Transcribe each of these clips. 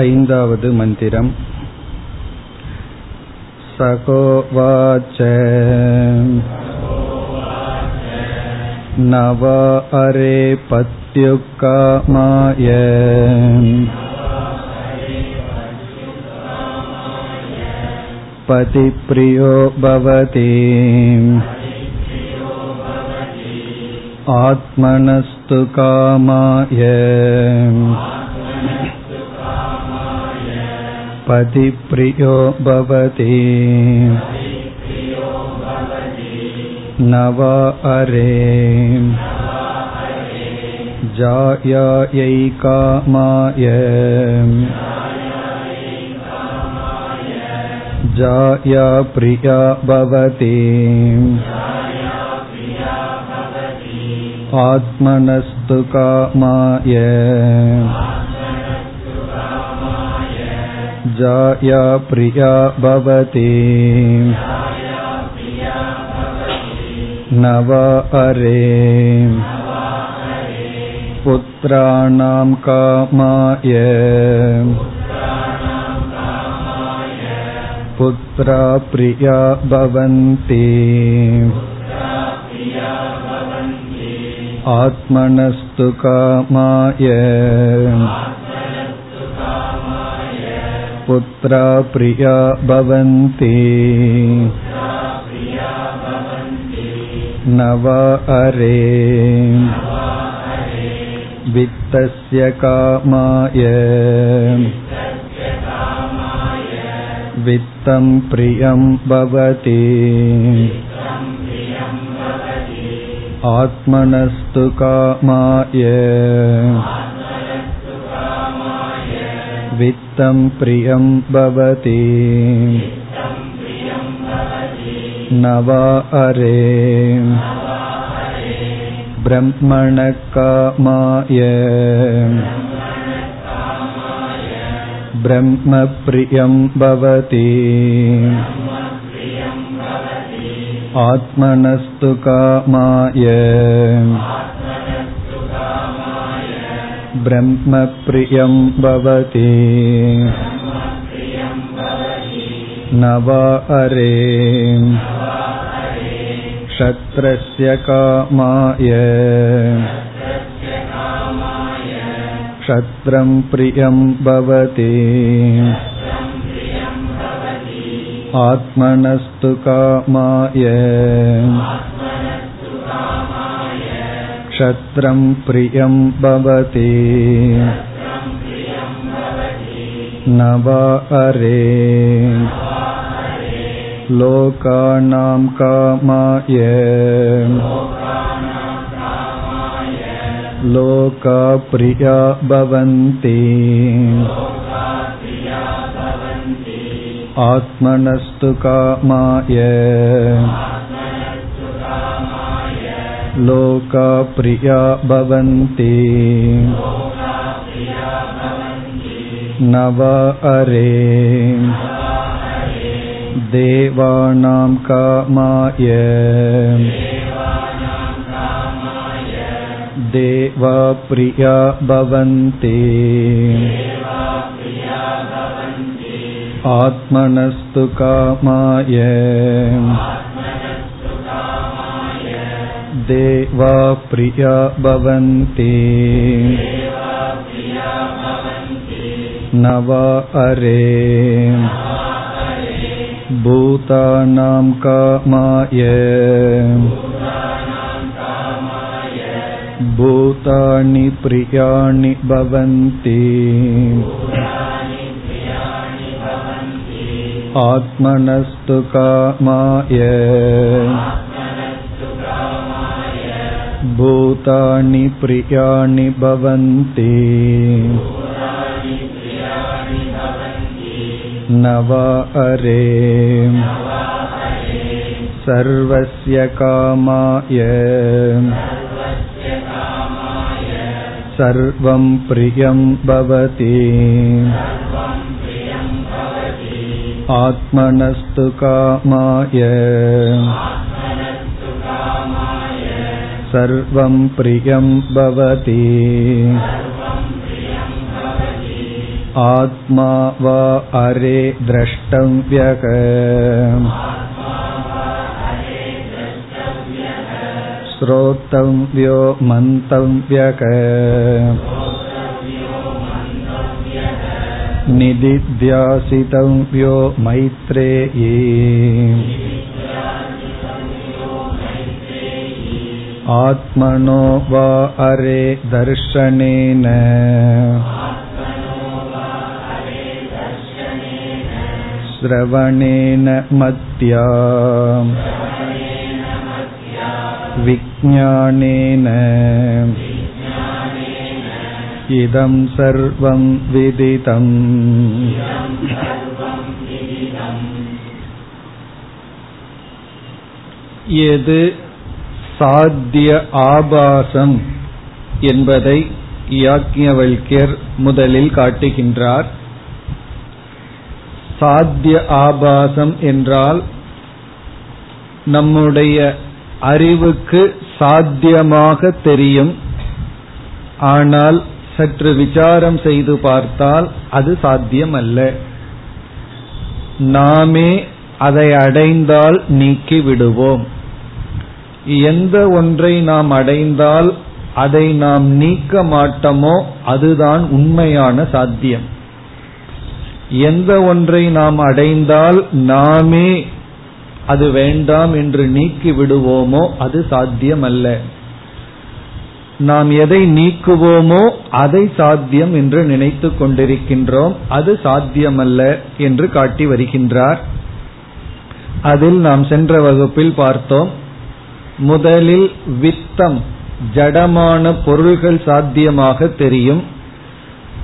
ऐन्दावद् मन्दिरम् सकोवाच न वा अरे पत्युकामाय पतिप्रियो भवति आत्मनस्तु कामाय पदिप्रियो भवति। नव अरे। जायायैकामाय जाया प्रिया भवति। आत्मनस्तु कामाय। जाया प्रिया भवति न वा अरे पुत्राणां कामाय पुत्रा प्रिया भवन्ति आत्मनस्तु कामाय पुत्रा प्रिया भवन्ति न वा अरे वित्तस्य कामाय वित्तं प्रियं भवति आत्मनस्तु कामाय वित्तं प्रियं भवति न वा अरे ब्रह्मणकामाय ब्रह्मप्रियं भवति आत्मनस्तु कामाय ब्रह्मप्रियं भवति न वा अरे क्षत्रस्य कामाय क्षत्रं प्रियं भवति आत्मनस्तु कामाय क्षत्रं प्रियं भवति न वा अरे लोकानां कामाय लोका प्रिया भवन्ति आत्मनस्तु कामाय लोका प्रिया भवन्ति न वा अरे देवानां कामाय देवा प्रिया भवन्ति आत्मनस्तु कामाय देवा प्रिया भवन्ति न वा अरे भूतानां कामाय भूतानि प्रियाणि भवन्ति आत्मनस्तु कामाय भूतानि प्रियाणि भवन्ति न वा अरे सर्वस्य कामाय सर्वं प्रियं भवति आत्मनस्तु कामाय सर्वं प्रियं भवति आत्मा वा अरे द्रष्टव्यः श्रोतव्यो मन्तव्यः निदिध्यासितव्यो मैत्रेयी आत्मनो वा अरे दर्शनेन श्रवणेन मत्या विज्ञानेन इदं सर्वं विदितम् எது சாத்திய ஆபாசம் என்பதை யாக்ஞவல்யர் முதலில் காட்டுகின்றார். சாத்திய ஆபாசம் என்றால் நம்முடைய அறிவுக்கு சாத்தியமாக தெரியும். ஆனால் சற்று விசாரம் செய்து பார்த்தால் அது சாத்தியம் அல்ல நாமே அதை அடைந்தால் நீக்கி விடுவோம் எந்த ஒன்றை நாம் அடைந்தால் அதை நாம் நீக்க மாட்டோமோ அதுதான் உண்மையான சாத்தியம். எந்த ஒன்றை நாம் அடைந்தால் நாமே அது வேண்டாம் என்று நீக்கி விடுவோமோ அது சாத்தியம் அல்ல நாம் எதை நீக்குவோமோ அதை சாத்தியம் என்று நினைத்து கொண்டிருக்கின்றோம். அது சாத்தியமல்ல என்று காட்டி வருகின்றார். அதில் நாம் சென்ற வகுப்பில் பார்த்தோம். முதலில் வித்தம் ஜடமான பொருள்கள் சாத்தியமாக தெரியும்.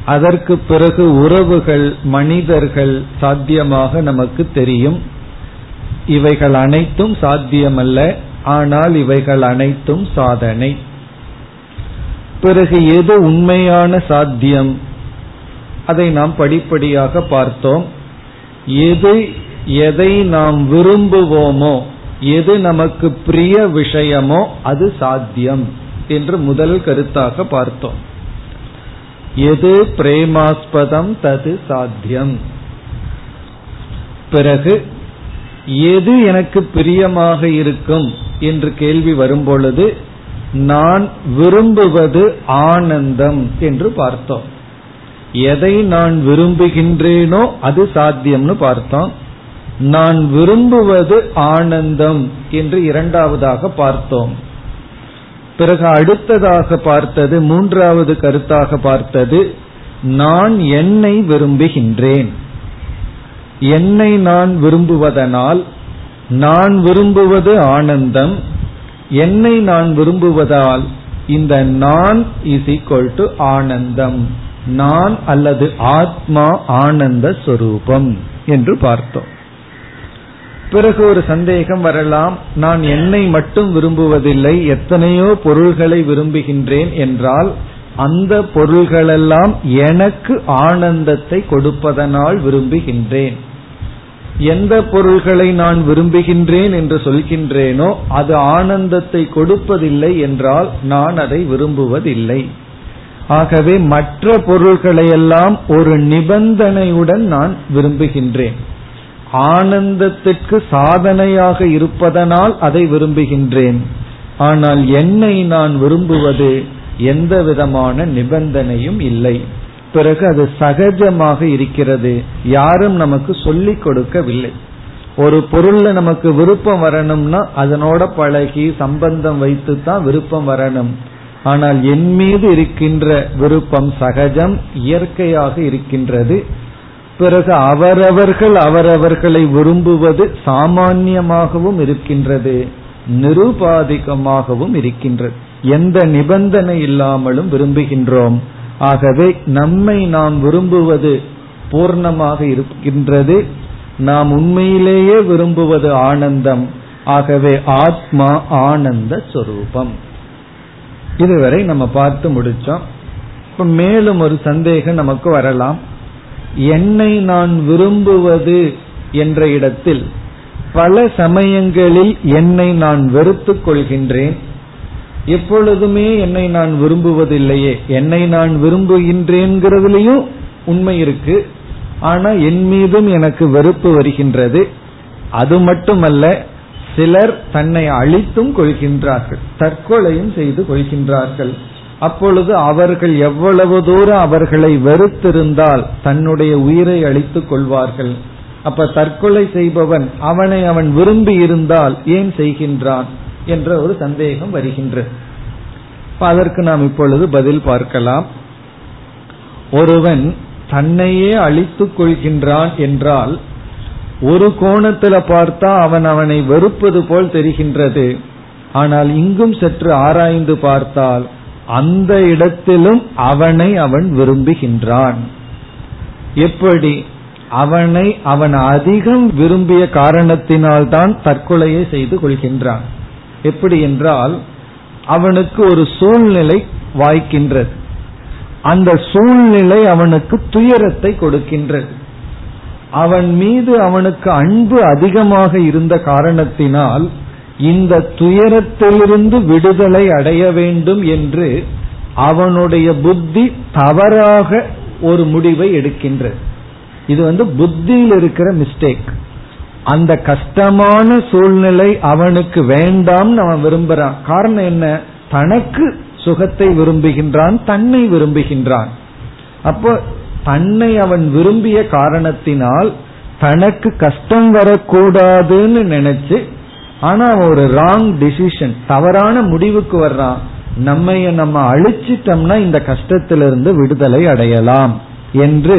அதற்கு பிறகு உறவுகள் மனிதர்கள் சாத்தியமாக நமக்கு தெரியும். இவைகள் அனைத்தும் சாத்தியமல்ல ஆனால் இவைகள் அனைத்தும் சாதனை. பிறகு எது உண்மையான சாத்தியம்? அதை நாம் படிப்படியாக பார்த்தோம். எது எதை நாம் விரும்புவோமோ எது நமக்கு பிரிய விஷயமோ அது சாத்தியம் என்று முதல் கருத்தாக பார்த்தோம். எது பிரேமாஸ்பதம் தது சாத்தியம். பிறகு எது எனக்கு பிரியமாக இருக்கும் என்று கேள்வி வரும்பொழுது நான் விரும்புவது ஆனந்தம் என்று பார்த்தோம். எதை நான் விரும்புகின்றேனோ அது சாத்தியம்னு பார்த்தோம். நான் விரும்புவது ஆனந்தம் என்று இரண்டாவதாக பார்த்தோம். பிறகு அடுத்ததாக பார்த்தது மூன்றாவது கருத்தாக பார்த்தது நான் என்னை விரும்புகின்றேன். என்னை நான் விரும்புவதனால் நான் விரும்புவது ஆனந்தம் என்னை நான் விரும்புவதால் இந்த நான் இஸ் ஈக்வல் டு ஆனந்தம் நான் அல்லது ஆத்மா ஆனந்த ஸ்வரூபம் என்று பார்த்தோம். பிறகு ஒரு சந்தேகம் வரலாம் நான் என்னை மட்டும் விரும்புவதில்லை எத்தனையோ பொருள்களை விரும்புகின்றேன் என்றால் அந்த பொருள்களெல்லாம் எனக்கு ஆனந்தத்தை கொடுப்பதனால் விரும்புகின்றேன். எந்த பொருள்களை நான் விரும்புகின்றேன் என்று சொல்கின்றேனோ அது ஆனந்தத்தை கொடுப்பதில்லை என்றால் நான் அதை விரும்புவதில்லை. ஆகவே மற்ற பொருள்களையெல்லாம் ஒரு நிபந்தனையுடன் நான் விரும்புகின்றேன். ஆனந்தத்திற்கு சாதனையாக இருப்பதனால் அதை விரும்புகின்றேன். ஆனால் என்னை நான் விரும்புவது எந்த விதமான நிபந்தனையும் இல்லை. பிறகு அது சகஜமாக இருக்கிறது. யாரும் நமக்கு சொல்லிக் கொடுக்கவில்லை. ஒரு பொருள்ல நமக்கு விருப்பம் வரணும்னா அதனோட பழகி சம்பந்தம் வைத்து தான் விருப்பம் வரணும். ஆனால் என் மீது இருக்கின்ற விருப்பம் சகஜம் இயற்கையாக இருக்கின்றது. பிறகு அவரவர்கள் அவரவர்களை விரும்புவது சாமான்யமாகவும் இருக்கின்றது நிருபாதிகமாகவும் இருக்கின்றது. எந்த நிபந்தனை இல்லாமலும் விரும்புகின்றோம். ஆகவே நம்மை நாம் விரும்புவது பூர்ணமாக இருக்கின்றது. நாம் உண்மையிலேயே விரும்புவது ஆனந்தம். ஆகவே ஆத்மா ஆனந்த சொரூபம். இதுவரை நம்ம பார்த்து முடிச்சோம். இப்ப மேலும் ஒரு சந்தேகம் நமக்கு வரலாம். என்னை நான் விரும்புவது என்ற இடத்தில் பல சமயங்களில் என்னை நான் வெறுத்து கொள்கின்றேன். எப்பொழுதுமே என்னை நான் விரும்புவதில்லையே என்னை நான் விரும்புகின்றேங்கிறதுலயும் உண்மை இருக்கு. ஆனா என் மீதும் எனக்கு வெறுப்பு வருகின்றது. அது மட்டுமல்ல சிலர் தன்னை அழித்தும் கொள்கின்றார்கள் தற்கொலையும் செய்து கொள்கின்றார்கள். அப்பொழுது அவர்கள் எவ்வளவு தூரம் அவர்களை வெறுத்திருந்தால் தன்னுடைய உயிரை அழித்துக் கொள்வார்கள். அப்ப தற்கொலை செய்பவன் அவனை அவன் விரும்பி இருந்தால் ஏன் செய்கின்றான் என்ற ஒரு சந்தேகம் வருகின்றது அதற்கு நாம் இப்பொழுது பதில் பார்க்கலாம். ஒருவன் தன்னையே அழித்துக் கொள்கின்றான் என்றால் ஒரு கோணத்துல பார்த்தா அவன் அவனை வெறுப்பது போல் தெரிகின்றது. ஆனால் இங்கும் சற்று ஆராய்ந்து பார்த்தால் அந்த இடத்திலும் அவனை அவன் விரும்புகின்றான். எப்படி? அவனை அவன் அதிகம் விரும்பிய காரணத்தினால்தான் தற்கொலையை செய்து கொள்கின்றான். எப்படி என்றால் அவனுக்கு ஒரு சூழ்நிலை வாய்க்கின்றது. அந்த சூழ்நிலை அவனுக்கு துயரத்தை கொடுக்கின்றது. அவன் மீது அவனுக்கு அன்பு அதிகமாக இருந்த காரணத்தினால் இந்த துயரத்திலிருந்து விடுதலை அடைய வேண்டும் என்று அவனுடைய புத்தி தவறாக ஒரு முடிவை எடுக்கின்றது. இது வந்து புத்தியில் இருக்கிற மிஸ்டேக் அந்த கஷ்டமான சூழ்நிலை அவனுக்கு வேண்டாம்னு அவன் விரும்புறான். காரணம் என்ன? தனக்கு சுகத்தை விரும்புகின்றான் தன்னை விரும்புகின்றான். அப்போ தன்னை அவன் விரும்பிய காரணத்தினால் தனக்கு கஷ்டம் வரக்கூடாதுன்னு நினைச்சு ஆனா அவன் ஒரு ராங் டிசிஷன் தவறான முடிவுக்கு வர்றான். நம்ம நம்ம அழிச்சிட்டோம்னா இந்த கஷ்டத்திலிருந்து விடுதலை அடையலாம் என்று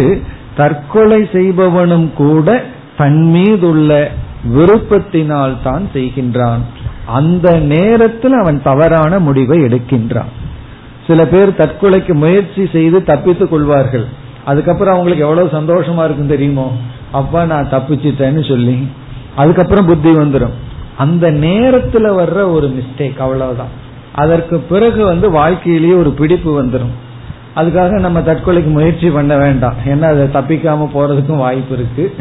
தற்கொலை செய்பவனும் கூட தன் மீதுள்ள விருப்பத்தினால் தான் செய்கின்றான். அந்த நேரத்தில் அவன் தவறான முடிவை எடுக்கின்றான். சில பேர் தற்கொலைக்கு முயற்சி செய்து தப்பித்துக் கொள்வார்கள். அதுக்கப்புறம் அவங்களுக்கு எவ்வளவு சந்தோஷமா இருக்கும் தெரியுமோ? அப்பா நான் தப்பிச்சிட்டேன்னு சொல்லி அதுக்கப்புறம் புத்தி வந்துடும் அந்த நேரத்துல வர்ற ஒரு மிஸ்டேக் அவ்வளவுதான். அதற்கு பிறகு வந்து வாழ்க்கையிலேயே ஒரு பிடிப்பு வந்துடும் அதுக்காக நம்ம தற்கொலைக்கு முயற்சி பண்ண வேண்டாம். ஏன்னா அதை தப்பிக்காம போறதுக்கும் வாய்ப்பு இருக்கு.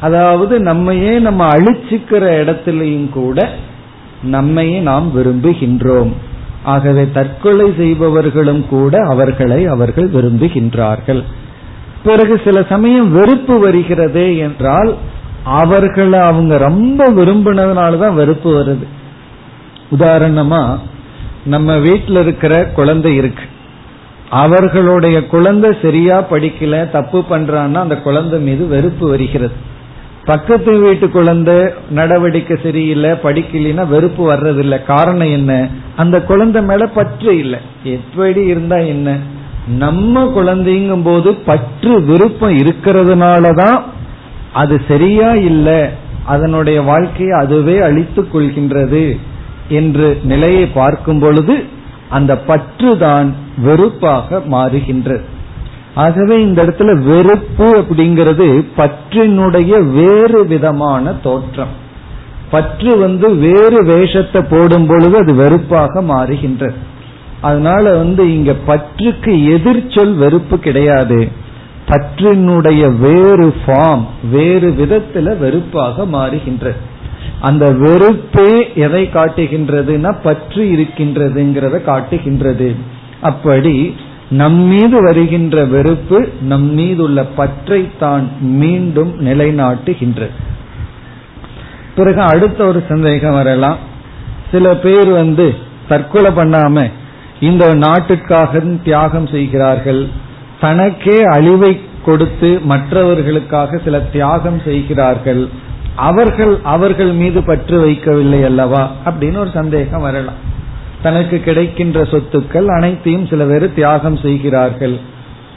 அதாவது நம்மையே நம்ம அழிச்சுக்கிற இடத்திலையும் கூட நம்மையே நாம் விரும்புகின்றோம். ஆகவே தற்கொலை செய்பவர்களும் கூட அவர்களை அவர்கள் விரும்புகின்றார்கள். பிறகு சில சமயம் வெறுப்பு வருகிறதே என்றால் அவர்களை அவங்க ரொம்ப விரும்பினதுனாலதான் வெறுப்பு வருது. உதாரணமா நம்ம வீட்டில் இருக்கிற குழந்தை இருக்கு. அவர்களுடைய குழந்தை சரியா படிக்கல தப்பு பண்றான்னா அந்த குழந்தை மீது வெறுப்பு வருகிறது. பக்கத்து வீட்டு குழந்தை நடவடிக்கை சரியில்லை படிக்கலைன்னா வெறுப்பு வர்றதில்லை. காரணம் என்ன? அந்த குழந்தை மேல பற்று இல்லை. எப்படி இருந்தா என்ன? நம்ம குழந்தைங்கும் போது பற்று விருப்பம் இருக்கிறதுனாலதான் அது சரியா இல்லை அதனுடைய வாழ்க்கையை அதுவே அழித்துக் கொள்கின்றது என்று நிலையை பார்க்கும் பொழுது அந்த பற்று தான் வெறுப்பாக மாறுகின்றது ஆகவே இந்த இடத்துல வெறுப்பு அப்படிங்கிறது பற்றினுடைய வேறு விதமான தோற்றம். பற்று வந்து வேறு வேஷத்தை போடும் பொழுது அது வெறுப்பாக மாறுகின்றது அதனால வந்து இங்க பற்றுக்கு எதிர்ச்சொல் வெறுப்பு கிடையாது. பற்றினுடைய வேறு ஃபார்ம் வேறு விதத்துல வெறுப்பாக மாறுகின்றது அந்த வெறுப்பே எதை காட்டுகின்றதுன்னா பற்று இருக்கின்றதுங்கிறத காட்டுகின்றது. அப்படி நம் மீது வருகின்ற வெறுப்பு நம் மீது உள்ள பற்றை தான் மீண்டும் நிலைநாட்டுகின்றது. பிறகு அடுத்த ஒரு சந்தேகம் வரலாம். சில பேர் வந்து தற்கொலை பண்ணாம இந்த நாட்டுக்காக தியாகம் செய்கிறார்கள். தனக்கே அழிவை கொடுத்து மற்றவர்களுக்காக சில தியாகம் செய்கிறார்கள். அவர்கள் அவர்கள் மீது பற்று வைக்கவில்லை அல்லவா? அப்படின்னு ஒரு சந்தேகம் வரலாம். தனக்கு கிடைக்கின்ற சொத்துக்கள் அனைத்தையும் சில பேர் தியாகம் செய்கிறார்கள்.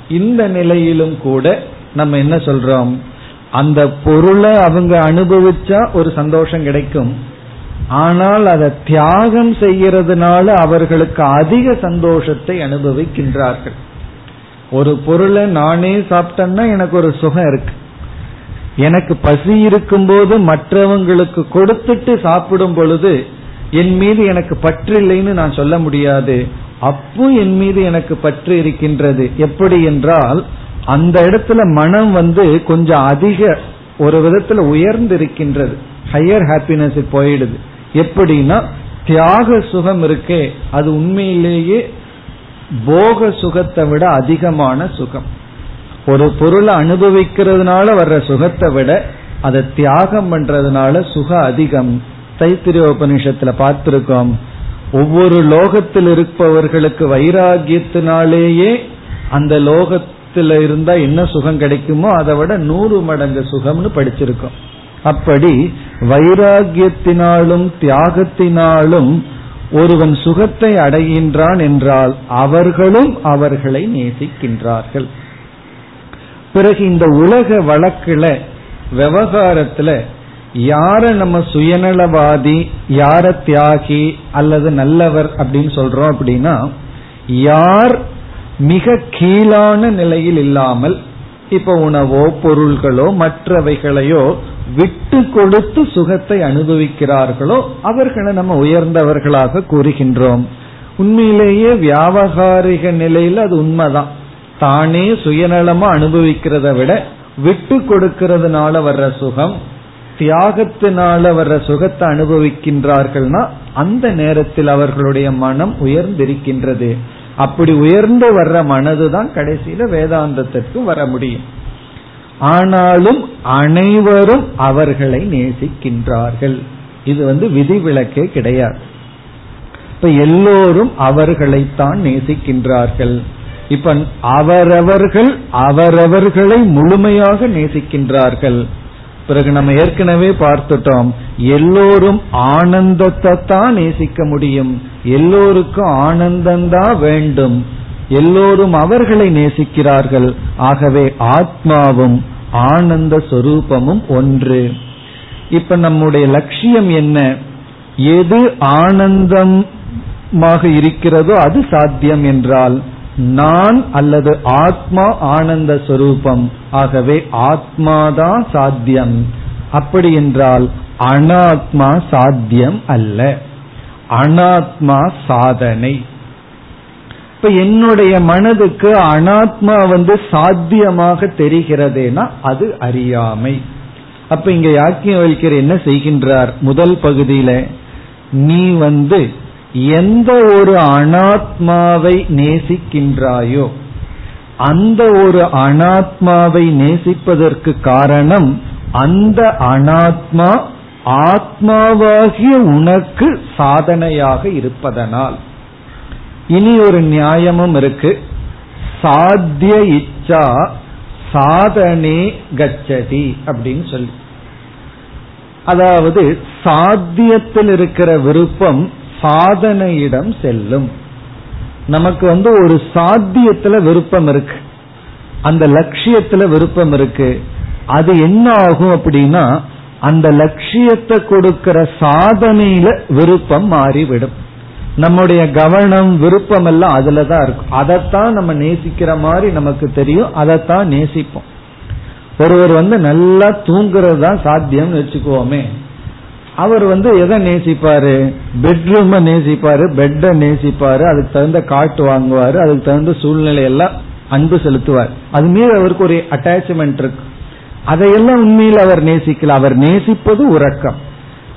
இந்த நிலையிலும் கூட நம்ம என்ன சொல்றோம்? அந்த பொருளை அவங்க அனுபவிச்சா ஒரு சந்தோஷம் கிடைக்கும். ஆனால் அதை தியாகம் செய்யறதுனால அவர்களுக்கு அதிக சந்தோஷத்தை அனுபவிக்கின்றார்கள். ஒரு பொருளை நானே சாப்பிட்டேன்னா எனக்கு ஒரு சுகம் இருக்கு. எனக்கு பசி இருக்கும்போது மற்றவங்களுக்கு கொடுத்துட்டு சாப்பிடும் பொழுது என் மீது எனக்கு பற்று இல்லைன்னு நான் சொல்ல முடியாது. அப்போ என் மீது எனக்கு பற்று இருக்கின்றது. எப்படி என்றால் அந்த இடத்துல மனம் வந்து கொஞ்சம் அதிக ஒரு விதத்துல உயர்ந்து இருக்கின்றது ஹையர் ஹாப்பினஸ் போயிடுது. எப்படின்னா தியாக சுகம் இருக்கே. அது உண்மையிலேயே போக சுகத்தை விட அதிகமான சுகம். ஒரு பொருளை அனுபவிக்கிறதுனால வர்ற சுகத்தை விட அதை தியாகம் பண்றதுனால சுக அதிகம். தைத்திரிய உபநிஷத்துல பார்த்திருக்கோம். ஒவ்வொரு லோகத்தில் இருப்பவர்களுக்கு வைராகியத்தினாலேயே அந்த லோகத்துல இருந்தா என்ன சுகம் கிடைக்குமோ அதை விட நூறு மடங்கு சுகம்னு படிச்சிருக்கோம். அப்படி வைராகியத்தினாலும் தியாகத்தினாலும் ஒருவன் சுகத்தை அடைகின்றான் என்றால் அவர்களும் அவர்களை நேசிக்கின்றார்கள். பிறகு இந்த உலக வழக்குல விவகாரத்துல யார நம்ம சுயநலவாதி யார தியாகி அல்லது நல்லவர் அப்படின்னு சொல்றோம் அப்படின்னா யார் மிக கீழான நிலையில் இல்லாமல் இப்ப உணவோ பொருள்களோ மற்றவைகளையோ விட்டு கொடுத்து சுகத்தை அனுபவிக்கிறார்களோ அவர்களை நம்ம உயர்ந்தவர்களாக கூறுகின்றோம். உண்மையிலேயே வியாபகாரிக நிலையில் அது உண்மைதான். தானே சுயநலமா அனுபவிக்கிறத விட விட்டு கொடுக்கிறதுனால வர்ற சுகம் தியாகத்தினால வர்ற சுகத்தை அனுபவிக்கின்றார்கள்னா அந்த நேரத்தில் அவர்களுடைய மனம் உயர்ந்திருக்கின்றது. அப்படி உயர்ந்து வர்ற மனதுதான் கடைசியில வேதாந்தத்திற்கு வர முடியும். ஆனாலும் அனைவரும் அவர்களை நேசிக்கின்றார்கள். இது வந்து விதிவிலக்கே கிடையாது. இப்ப எல்லோரும் அவர்களைத்தான் நேசிக்கின்றார்கள். இப்ப அவரவர்கள் அவரவர்களை முழுமையாக நேசிக்கின்றார்கள். பிறகு நம்ம ஏற்கனவே பார்த்துட்டோம் எல்லோரும் ஆனந்தத்தை தான் நேசிக்க முடியும். எல்லோருக்கும் ஆனந்தம்தான் வேண்டும். எல்லோரும் அவர்களை நேசிக்கிறார்கள். ஆகவே ஆத்மாவும் ஆனந்த சொரூபமும் ஒன்று. இப்ப நம்முடைய லட்சியம் என்ன? எது ஆனந்தமாக இருக்கிறதோ அது சாத்தியம் என்றால் நான் அல்லது ஆத்மா ஆனந்த சொரூபம். ஆகவே ஆத்மாதான் சாத்தியம். அப்படி என்றால் அனாத்மா சாத்தியம் அல்ல. அனாத்மா சாதனை. இப்ப என்னுடைய மனதுக்கு அனாத்மா வந்து சாத்தியமாக தெரிகிறதேனா அது அறியாமை. அப்ப இங்க யாக்கியம் வைக்கிற என்ன செய்கின்றார்? முதல் பகுதியில நீ வந்து எந்த ஒரு அனாத்மாவை நேசிக்கின்றாயோ அந்த ஒரு அனாத்மாவை நேசிப்பதற்கு காரணம் அந்த அனாத்மா ஆத்மாவாகிய உனக்கு சாதனையாக இருப்பதனால். இனி ஒரு நியாயமும் இருக்கு. சாத்திய இச்சா சாதனே கச்சதி அப்படின்னு சொல்லி. அதாவது சாத்தியத்தில் இருக்கிற விருப்பம் சாதனையிடம் செல்லும். நமக்கு வந்து ஒரு சாத்தியத்துல விருப்பம் இருக்கு. அந்த லட்சியத்துல விருப்பம் இருக்கு. அது என்ன ஆகும் அப்படின்னா அந்த லட்சியத்தை கொடுக்கிற சாதனையில விருப்பம் மாறிவிடும். நம்முடைய கவனம் விருப்பம் எல்லாம் அதுலதான் இருக்கும். அதைத்தான் நம்ம நேசிக்கிற மாதிரி நமக்கு தெரியும். அதைத்தான் நேசிப்போம். ஒருவர் வந்து நல்லா தூங்குறது தான் சாத்தியம்னு வச்சுக்குவோமே. அவர் வந்து எதை நேசிப்பாரு? பெட்ரூமை நேசிப்பாரு பெட்டை நேசிப்பாரு அதுக்கு தகுந்த காட்டு வாங்குவாரு அதுக்கு தகுந்த சூழ்நிலை எல்லாம் அன்பு செலுத்துவார். அது மீது அவருக்கு ஒரு அட்டாச்மெண்ட் இருக்கு. அதையெல்லாம் உண்மையில் அவர் நேசிக்கல. அவர் நேசிப்பது உறக்கம்.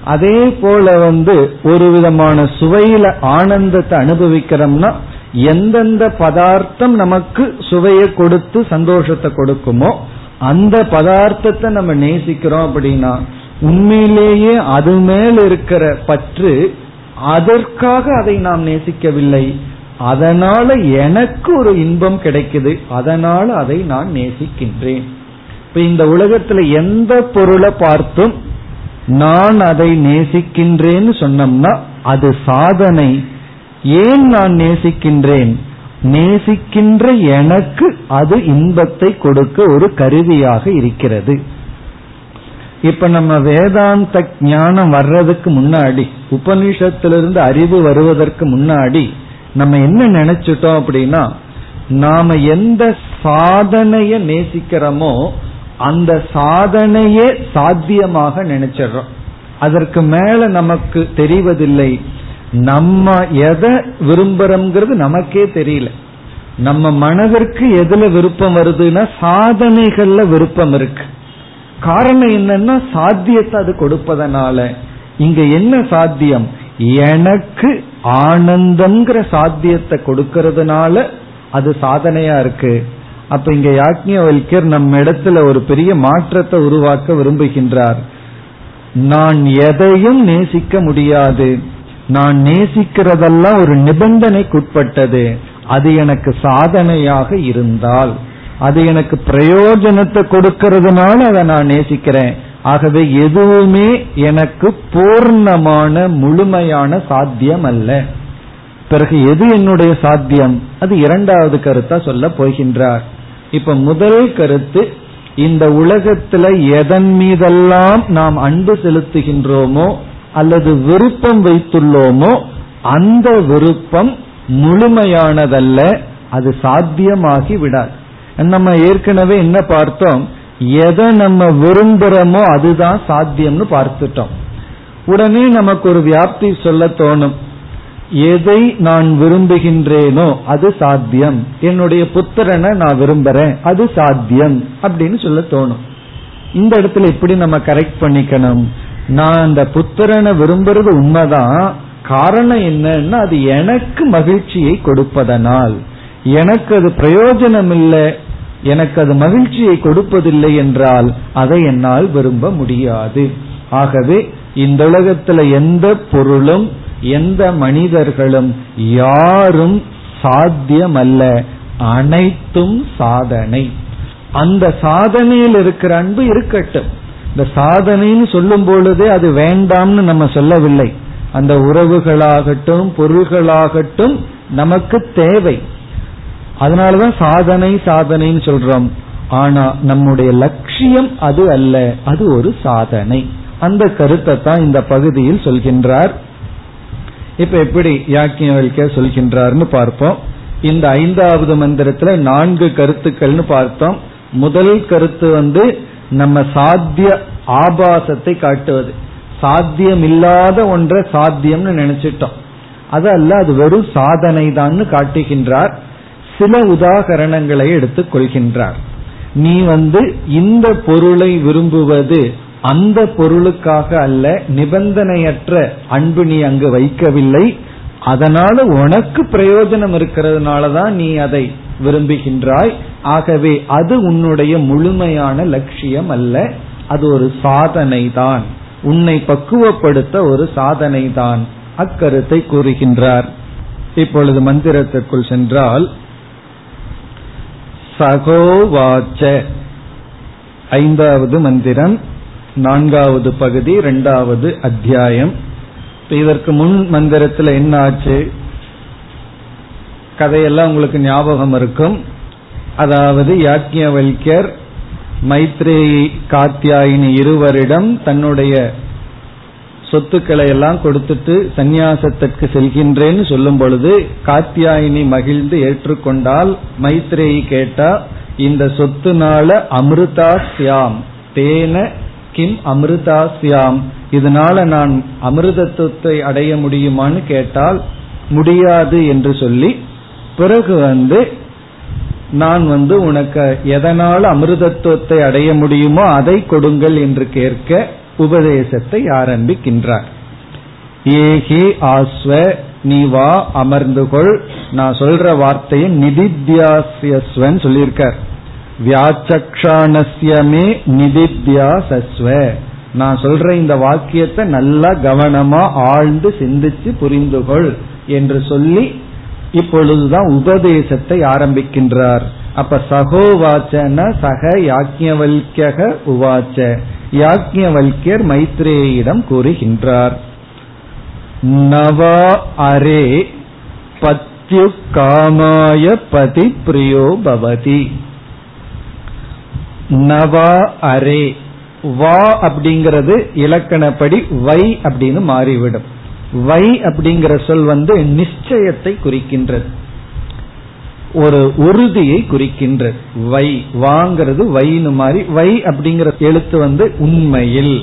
அதே போல வந்து ஒரு விதமான சுவையில ஆனந்தத்தை அனுபவிக்கிறோம்னா எந்தெந்த பதார்த்தம் நமக்கு சுவையை கொடுத்து சந்தோஷத்தை கொடுக்குமோ அந்த பதார்த்தத்தை நம்ம நேசிக்கிறோம் அப்படின்னா உண்மையிலேயே அது மேல் இருக்கிற பற்று அதற்காக அதை நாம் நேசிக்கவில்லை. அதனால எனக்கு ஒரு இன்பம் கிடைக்குது. அதனால அதை நான் நேசிக்கின்றேன். இப்ப இந்த உலகத்துல எந்த பொருளை பார்த்தும் நான் அதை நேசிக்கின்றேன்னு சொன்னோம்னா அது சாதனை. ஏன் நான் நேசிக்கின்றேன்? நேசிக்கின்ற எனக்கு அது இன்பத்தை கொடுக்க ஒரு கருவியாக இருக்கிறது. இப்ப நம்ம வேதாந்த ஞானம் வர்றதுக்கு முன்னாடி உபனிஷத்திலிருந்து அறிவு வருவதற்கு முன்னாடி நம்ம என்ன நினைச்சிட்டோம் அப்படின்னா நாம எந்த சாதனைய நேசிக்கிறோமோ அந்த சாதனையே சாத்தியமாக நினைச்சிடறோம். அதற்கு மேல நமக்கு தெரிவதில்லை. நம்ம எதை விரும்புறோம்ங்கிறது நமக்கே தெரியல. நம்ம மனதிற்கு எதுல விருப்பம் வருதுன்னா சாதனைகள்ல விருப்பம் இருக்கு. காரணம் என்னன்னா சாத்தியத்தை அது கொடுப்பதனால. இங்க என்ன சாத்தியம்? எனக்கு ஆனந்தம்ங்கிற சாத்தியத்தை கொடுக்கறதுனால அது சாதனையா இருக்கு. அப்ப இங்க யாக்ஞவல்யர் நம்ம இடத்துல ஒரு பெரிய மாற்றத்தை உருவாக்க விரும்புகின்றார். நான் எதையும் நேசிக்க முடியாது. நான் நேசிக்கிறதெல்லாம் ஒரு நிபந்தனைக்குட்பட்டது. அது எனக்கு சாதனையாக இருந்தால். அது எனக்கு பிரயோஜனத்தை கொடுக்கறதுனால அதை நான் நேசிக்கிறேன். ஆகவே எதுவுமே எனக்கு பூர்ணமான முழுமையான சாத்தியம் அல்ல. பிறகு எது என்னுடைய சாத்தியம்? அது இரண்டாவது கருத்தா சொல்ல போகின்றார். இப்ப முதல் கருத்து இந்த உலகத்துல எதன் மீதெல்லாம் நாம் அன்பு செலுத்துகின்றோமோ அல்லது விருப்பம் வைத்துள்ளோமோ அந்த விருப்பம் முழுமையானதல்ல அது சாத்தியமாகி விடாது. நம்ம ஏற்கனவே என்ன பார்த்தோம்? எதை நம்ம விரும்புறோமோ அதுதான் சாத்தியம்னு பார்த்துட்டோம். உடனே நமக்கு ஒரு வியாப்தி சொல்ல தோணும். எதை நான் விரும்புகின்றேனோ அது சாத்தியம். என்னுடைய புத்திரனை நான் விரும்புறேன் அது சாத்தியம் அப்படின்னு சொல்ல தோணும். இந்த இடத்துல எப்படி நம்ம கரெக்ட் பண்ணிக்கணும்? நான் அந்த புத்திரனை விரும்புறது உண்மைதான். காரணம் என்னன்னா அது எனக்கு மகிழ்ச்சியை கொடுப்பதனால். எனக்கு அது பிரயோஜனம் இல்லை எனக்கு அது மகிழ்ச்சியை கொடுப்பதில்லை என்றால் அதை என்னால் விரும்ப முடியாது. ஆகவே இந்த உலகத்துல எந்த பொருளும் எந்த மனிதர்களும் யாரும் சாத்தியமல்ல. அனைத்தும் சாதனை. அந்த சாதனையில் இருக்கிற அன்பு இருக்கட்டும். இந்த சாதனைன்னு சொல்லும் பொழுதே அது வேண்டாம்னு நம்ம சொல்லவில்லை. அந்த உறவுகளாகட்டும் பொருள்களாகட்டும் நமக்கு தேவை. அதனாலதான் சாதனை சாதனைன்னு சொல்றோம். ஆனா நம்முடைய லட்சியம் அது அல்ல. அது ஒரு சாதனை. அந்த கருத்தை தான் இந்த பகுதியில் சொல்கின்றார். இப்ப எப்படி யாக்கியவல்க சொல்கின்றார்னு பார்ப்போம். இந்த ஐந்தாவது மந்திரத்துல நான்கு கருத்துக்கள்னு பார்த்தோம். முதல் கருத்து வந்து நம்ம சாத்திய ஆபாசத்தை காட்டுவது. சாத்தியம் இல்லாத ஒன்றை சாத்தியம்னு நினைச்சிட்டோம். அதல்ல அது வெறும் சாதனை தான் காட்டுகின்றார். சில உதாகரணங்களை எடுத்துக் கொள்கின்றார். நீ வந்து இந்த பொருளை விரும்புவது அந்த பொருளுக்காக அல்ல நிபந்தனையற்ற அன்பு நீ அங்கு வைக்கவில்லை. அதனால உனக்கு பிரயோஜனம் இருக்கிறதுனால தான் நீ அதை விரும்புகின்றாய். ஆகவே அது உன்னுடைய முழுமையான லட்சியம் அல்ல. அது ஒரு சாதனை தான் உன்னை பக்குவப்படுத்த ஒரு சாதனை தான் அக்கருத்தை கூறுகின்றார். இப்பொழுது மந்திரத்திற்குள் சென்றால் சகோவாச்ச ஐந்தாவது மந்திரம். நான்காவது பகுதி இரண்டாவது அத்தியாயம். இதற்கு முன் மந்திரத்தில் என்ன ஆச்சு? கதையெல்லாம் உங்களுக்கு ஞாபகம் இருக்கும். அதாவது யாக்ஞவல்யர் மைத்ரேயி காத்தியாயினி இருவரிடம் தன்னுடைய சொத்துக்களை எல்லாம் கொடுத்துட்டு சந்நியாசத்திற்கு செல்கின்றேன்னு சொல்லும் பொழுது காத்தியாயினி மகிழ்ந்து ஏற்றுக்கொண்டால் மைத்ரேயி கேட்டா இந்த சொத்துனால அமிர்தா சியாம் தேன கிம் அமிர்தாசியாம் இதனால நான் அமிர்தத்துவத்தை அடைய முடியுமான்னு கேட்டால் முடியாது என்று சொல்லி பிறகு வந்து நான் வந்து உனக்கு எதனால் அமிர்தத்துவத்தை அடைய முடியுமோ அதை கொடுங்கள் என்று கேட்க உபதேசத்தை ஆரம்பிக்கின்றார். ஏஹி ஆஸ்வ நீ வா அமர்ந்து கொள். நான் சொல்ற வார்த்தையை நிதித்தியாசியஸ்வன் சொல்லியிருக்கார். வியாச்சக்ஷானஸ்யமே நிதித்யா சஸ்வ. நான் சொல்ற இந்த வாக்கியத்தை நல்லா கவனமா ஆழ்ந்து சிந்திச்சு புரிந்து கொள் என்று சொல்லி இப்பொழுதுதான் உபதேசத்தை ஆரம்பிக்கின்றார். அப்ப சகோவாச்சன சக யாக்ஞவல்யக உவாச்ச. யாக்ஞவல்யர் மைத்ரேயிடம் கூறுகின்றார். நவா அரே பத்யு காமாய பதி பிரியோ பவதி. நவா அரே. வா அப்படிங்கிறது இலக்கணப்படி வை அப்படின்னு மாறிவிடும். வை அப்படிங்கிற சொல் வந்து நிச்சயத்தை குறிக்கின்றது. ஒரு உறுதியை குறிக்கின்றது. வை வாங்கிறது வைனு மாதிரி வை அப்படிங்கிற எழுத்து வந்து உண்மையில்.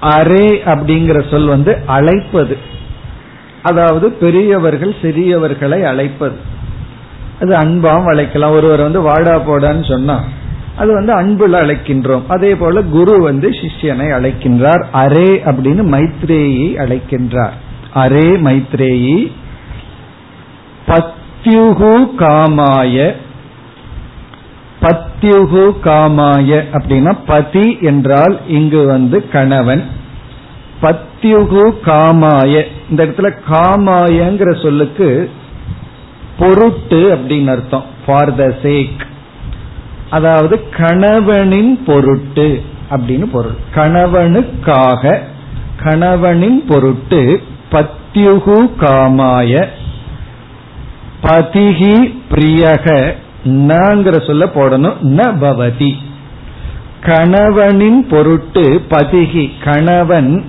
அரே அப்படிங்கிற சொல் வந்து அழைப்பது. அதாவது பெரியவர்கள் சிறியவர்களை அழைப்பது. அது அன்பாம் அழைக்கலாம். ஒருவர் வந்து வாடா போடான்னு சொன்னா அது வந்து அன்புல அழைக்கின்றோம். அதே போல குரு வந்து சிஷ்யனை அழைக்கின்றார். அரே அப்படின்னு மைத்ரேயி அழைக்கின்றார். அரே மைத்ரேயி பத்யுகு காமாய. பத்யுகு காமாய அப்படின்னா பதி என்றால் இங்கு வந்து கணவன். பத்யுகு காமாய. இந்த இடத்துல காமாயங்கிற சொல்லுக்கு பொருட்டு அப்படின்னு அர்த்தம். ஃபார் த சேக் அதாவது கணவனின் பொருட்டு அப்படின்னு பொருள். கணவனுக்காக கணவனின் பொருட்டு பத்யுகு காமாய பதிகி பிரியக நங்கிற சொல்ல போடணும் ந பவதி. கணவனின் பொருட்டு பதிகி கணவன்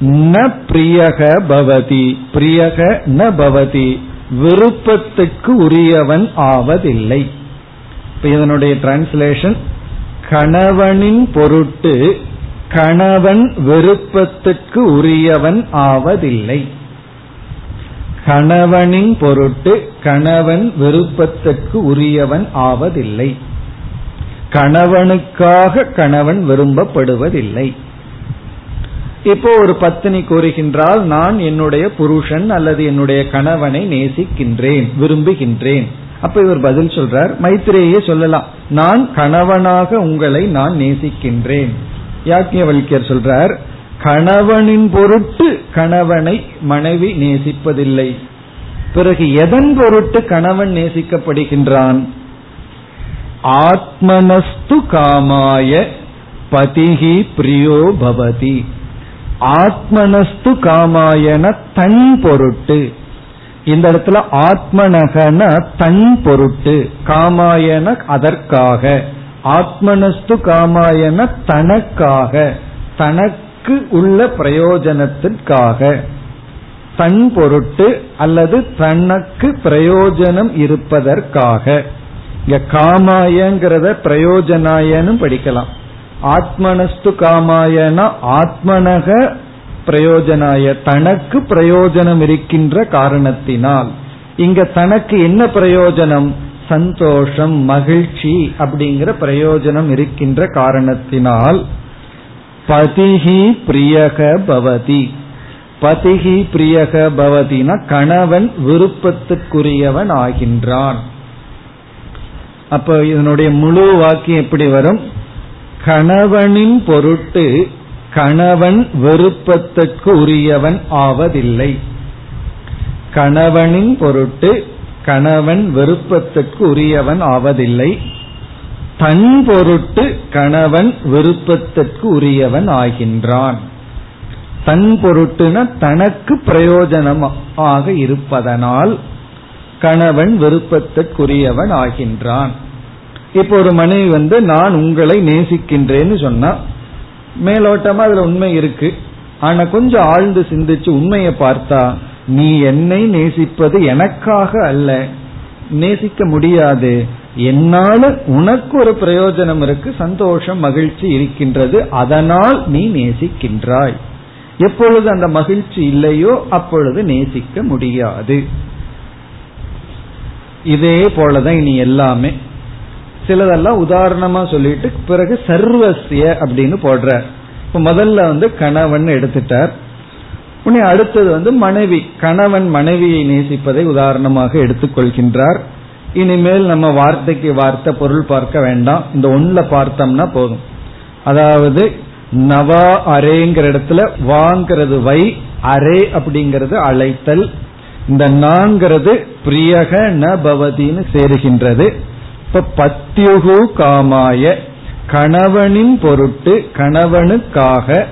ந பிரியக பவதி பிரியக ந பவதி விருப்பத்துக்கு உரியவன் ஆவதில்லை. இதனுடைய டிரான்ஸ்லேஷன் கணவனின் பொருட்டு கணவன் விருப்பத்துக்கு உரியவன் ஆவதில்லை. கணவனின் பொருட்டு கணவன் விருப்பத்துக்கு உரியவன் ஆவதில்லை. கணவனுக்காக கணவன் விரும்பப்படுவதில்லை. இப்போ ஒரு பத்தினி கூறுகின்றால் நான் என்னுடைய புருஷன் அல்லது என்னுடைய கணவனை நேசிக்கின்றேன் விரும்புகின்றேன். அப்ப இவர் பதில் சொல்றார் மைத்திரேயே சொல்லலாம். நான் கணவனாக உங்களை நான் நேசிக்கின்றேன். யாக்கியவல்யர் சொல்றார் கணவனின் பொருட்டு கணவனை மனைவி நேசிப்பதில்லை. பிறகு எதன் பொருட்டு கணவன் நேசிக்கப்படுகின்றான்? ஆத்மனஸ்து காமாய பதிகி பிரியோ பவதி. ஆத்மனஸ்து காமாயன தன் பொருட்டு. இந்த இடத்துல ஆத்மனகன தன் பொருட்டு காமாயன அதற்காக. ஆத்மனஸ்து காமாயன தனக்காக தனக்கு உள்ள பிரயோஜனத்திற்காக. தன் பொருட்டு அல்லது தனக்கு பிரயோஜனம் இருப்பதற்காக. இங்க காமாயங்கிறத பிரயோஜனாயன்னு படிக்கலாம். ஆத்மனஸ்து காமாயன ஆத்மனக பிரயோஜனாய தனக்கு பிரயோஜனம் இருக்கின்ற காரணத்தினால். இங்க தனக்கு என்ன பிரயோஜனம்? சந்தோஷம் மகிழ்ச்சி அப்படிங்கிற பிரயோஜனம் இருக்கின்ற காரணத்தினால் பதிகி பிரியக பவதி. பதிகி பிரியக பவதினா கணவன் விருப்பத்துக்குரியவன் ஆகின்றான். அப்ப இதனுடைய முழு வாக்கியம் எப்படி வரும்? கணவனின் பொருட்டு கணவன் விருப்பத்துக்கு உரியவன் ஆவதில்லை. கணவனின் பொருட்டு கணவன் விருப்பத்துக்கு உரியவன் ஆவதில்லை. தன் பொருட்டு கணவன் விருப்பத்திற்கு உரியவன் ஆகின்றான். தன் பொருட்டுன தனக்கு பிரயோஜனமாக இருப்பதனால் கணவன் விருப்பத்திற்குரியவன் ஆகின்றான். இப்போ ஒரு மனைவி வந்து நான் உங்களை நேசிக்கின்றேன்னு சொன்னா மேலோட்டமா அதுல உண்மை இருக்கு. ஆனா கொஞ்சம் ஆழ்ந்து சிந்திச்சு உண்மையை பார்த்தா நீ என்னை நேசிப்பது எனக்காக அல்ல. நேசிக்க முடியாது. என்னால உனக்கு ஒரு பிரயோஜனம் இருக்கு சந்தோஷம் மகிழ்ச்சி இருக்கின்றது. அதனால் நீ நேசிக்கின்றாய். எப்பொழுது அந்த மகிழ்ச்சி இல்லையோ அப்பொழுது நேசிக்க முடியாது. இதே போலதான் இனி எல்லாமே. சிலதெல்லாம் உதாரணமா சொல்லிட்டு பிறகு சர்வசிய அப்படின்னு போடுறார். இப்ப முதல்ல வந்து கணவன் எடுத்துட்டார். உன்னை அடுத்தது வந்து மனைவி. கணவன் மனைவியை நேசிப்பதை உதாரணமாக எடுத்துக்கொள்கின்றார். இனிமேல் நம்ம வார்த்தைக்கு வார்த்தை பொருள் பார்க்க வேண்டாம். இந்த ஒன்ல பார்த்தோம்னா போதும். அதாவது நவா அரேங்கிற இடத்துல வாங்கிறது வை அரே அப்படிங்கிறது அழைத்தல். இந்த நாங்கிறது பிரியக ந பவதின்னு சேருகின்றது. இப்ப பத்யுகு காமாய கணவனின் பொருட்டு கணவனுக்காக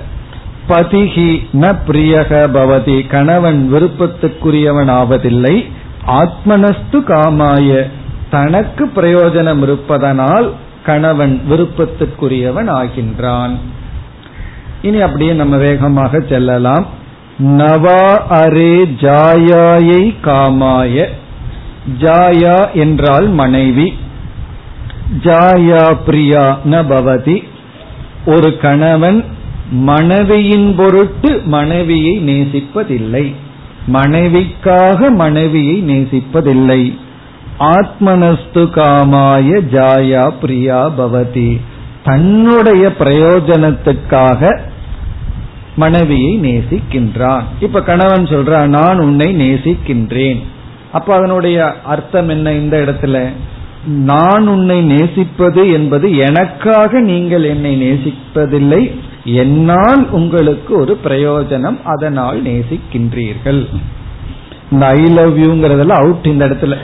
பதிகி ந பிரியக பவதி கணவன் விருப்பத்துக்குரியவன் ஆவதில்லை ஆத்மனஸ்து காமாய தனக்கு பிரயோஜனம் இருப்பதனால் கணவன் விருப்பத்துக்குரியவன் ஆகின்றான் இனி அப்படியே நம்ம வேகமாக செல்லலாம். நவா அரே ஜாயாயை காமாய ஜாயா என்றால் மனைவி ஜாயா பிரியா ந பவதி. ஒரு கணவன் மனைவியின் பொருட்டு மனைவியை நேசிப்பதில்லை. மனைவிக்காக மனைவியை நேசிப்பதில்லை. ஆத்மனஸ்து காமாய ஜாயா பிரியா பவதி. தன்னுடைய பிரயோஜனத்துக்காக மனைவியை நேசிக்கின்றான். இப்ப கணவன் சொல்றான் நான் உன்னை நேசிக்கின்றேன். அப்ப அதனுடைய அர்த்தம் என்ன இந்த இடத்துல? நான் உன்னை நேசிப்பது என்பது எனக்காக நீங்கள் என்னை நேசிப்பதில்லை. என்னால் உங்களுக்கு ஒரு பிரயோஜனம் அதனால் நேசிக்கின்றீர்கள். இந்த ஐ லவ் யூங்கிறதெல்லாம் அவுட் இந்த இடத்துல.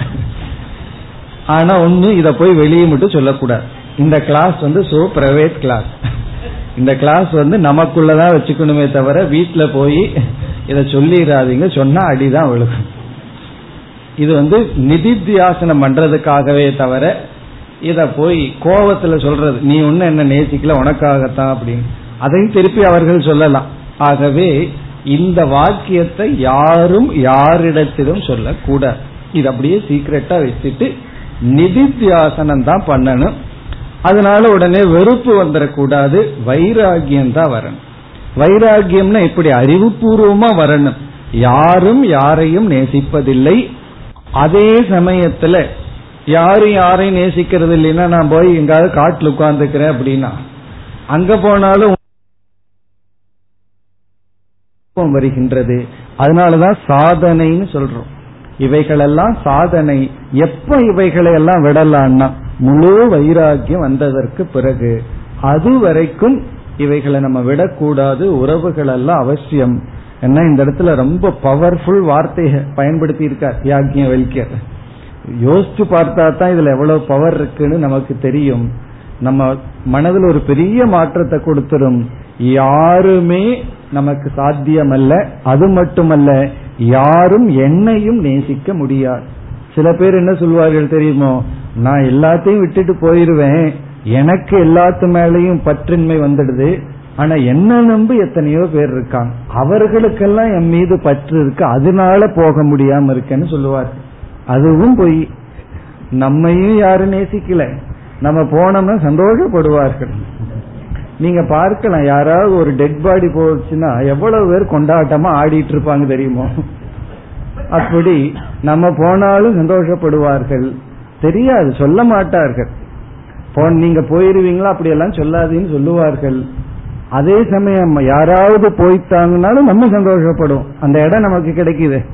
ஆனா ஒண்ணு இத போய் வெளியே மட்டும் சொல்லக்கூடாது. இந்த கிளாஸ் வந்து சோ பிரைவேட் கிளாஸ் இந்த கிளாஸ் வந்து நமக்குள்ளதான் வச்சுக்கணுமே தவிர வீட்டுல போய் இதை சொல்லிடாதீங்க சொன்னா அடிதான் விழுகும். இது வந்து நிதித்தியாசனம் பண்றதுக்காகவே தவிர இத போய் கோபத்துல சொல்றது நீ ஒன்னு என்ன நேசிக்கல உனக்காகத்தான் அப்படின்னு. அதையும் திருப்பி அவர்கள் சொல்லலாம். ஆகவே இந்த வாக்கியத்தை யாரும் யாரிடத்திலும் சொல்லக்கூடாது. இது அப்படியே சீக்கிரட்டா வச்சுட்டு நிதித்தியாசனம் தான் பண்ணணும். அதனால உடனே வெறுப்பு வந்துடக்கூடாது வைராகியம் தான் வரணும். வைராகியம்னா இப்படி அறிவுபூர்வமா வரணும். யாரும் யாரையும் நேசிப்பதில்லை. அதே சமயத்துல யாரும் யாரையும் நேசிக்கிறது இல்லைன்னா நான் போய் எங்காவது காட்டுல உட்கார்ந்துக்கிறேன் அப்படின்னா அங்க போனாலும் வருகின்றது. அதனாலதான் சாதனைன்னு சொல்றோம். இவைகளெல்லாம் சாதனை. எப்ப இவைகளை எல்லாம் விடலான்னா முழு வைராக்கியம் வந்ததற்கு பிறகு அது வரைக்கும் இவைகளை நம்ம விடக்கூடாது. உறவுகள் எல்லாம் அவசியம். ஏன்னா இந்த இடத்துல ரொம்ப பவர்ஃபுல் வார்த்தையை பயன்படுத்தி இருக்கார் யாக்கிய வலிக்கர் யோசிச்சு பார்த்தா தான் இதுல எவ்வளவு பவர் இருக்குன்னு நமக்கு தெரியும். நம்ம மனதில் ஒரு பெரிய மாற்றத்தை கொடுத்துரும். யாருமே நமக்கு சாத்தியம் அல்ல அது மட்டுமல்ல யாரும் என்னையும் நேசிக்க முடியாது. சில பேர் என்ன சொல்வார்கள் தெரியுமோ நான் எல்லாத்தையும் விட்டுட்டு போயிருவேன் எனக்கு எல்லாத்து மேலையும் பற்றின்மை வந்துடுது ஆனா என்ன நம்பி எத்தனையோ பேர் இருக்காங்க. அவர்களுக்கெல்லாம் என் மீது பற்று இருக்கு. அதனால போக முடியாம இருக்கேன்னு சொல்லுவார் அதுவும் போய். நம்மையும் யாரும் நேசிக்கல. நம்ம போனோம்னா சந்தோஷப்படுவார்கள். நீங்க பார்க்கலாம். யாராவது ஒரு டெட் பாடி போச்சுன்னா எவ்வளவு பேர் கொண்டாட்டமா ஆடிட்டு இருப்பாங்க தெரியுமோ? அப்படி நம்ம போனாலும் சந்தோஷப்படுவார்கள். தெரியாது. சொல்ல மாட்டார்கள். போன் நீங்க போயிருவீங்களா? அப்படி எல்லாம் சொல்லாதீங்கன்னு சொல்லுவார்கள். அதே சமயம் யாராவது போயிட்டாங்கனாலும் நம்ம சந்தோஷப்படும் அந்த இடம் நமக்கு கிடைக்குது.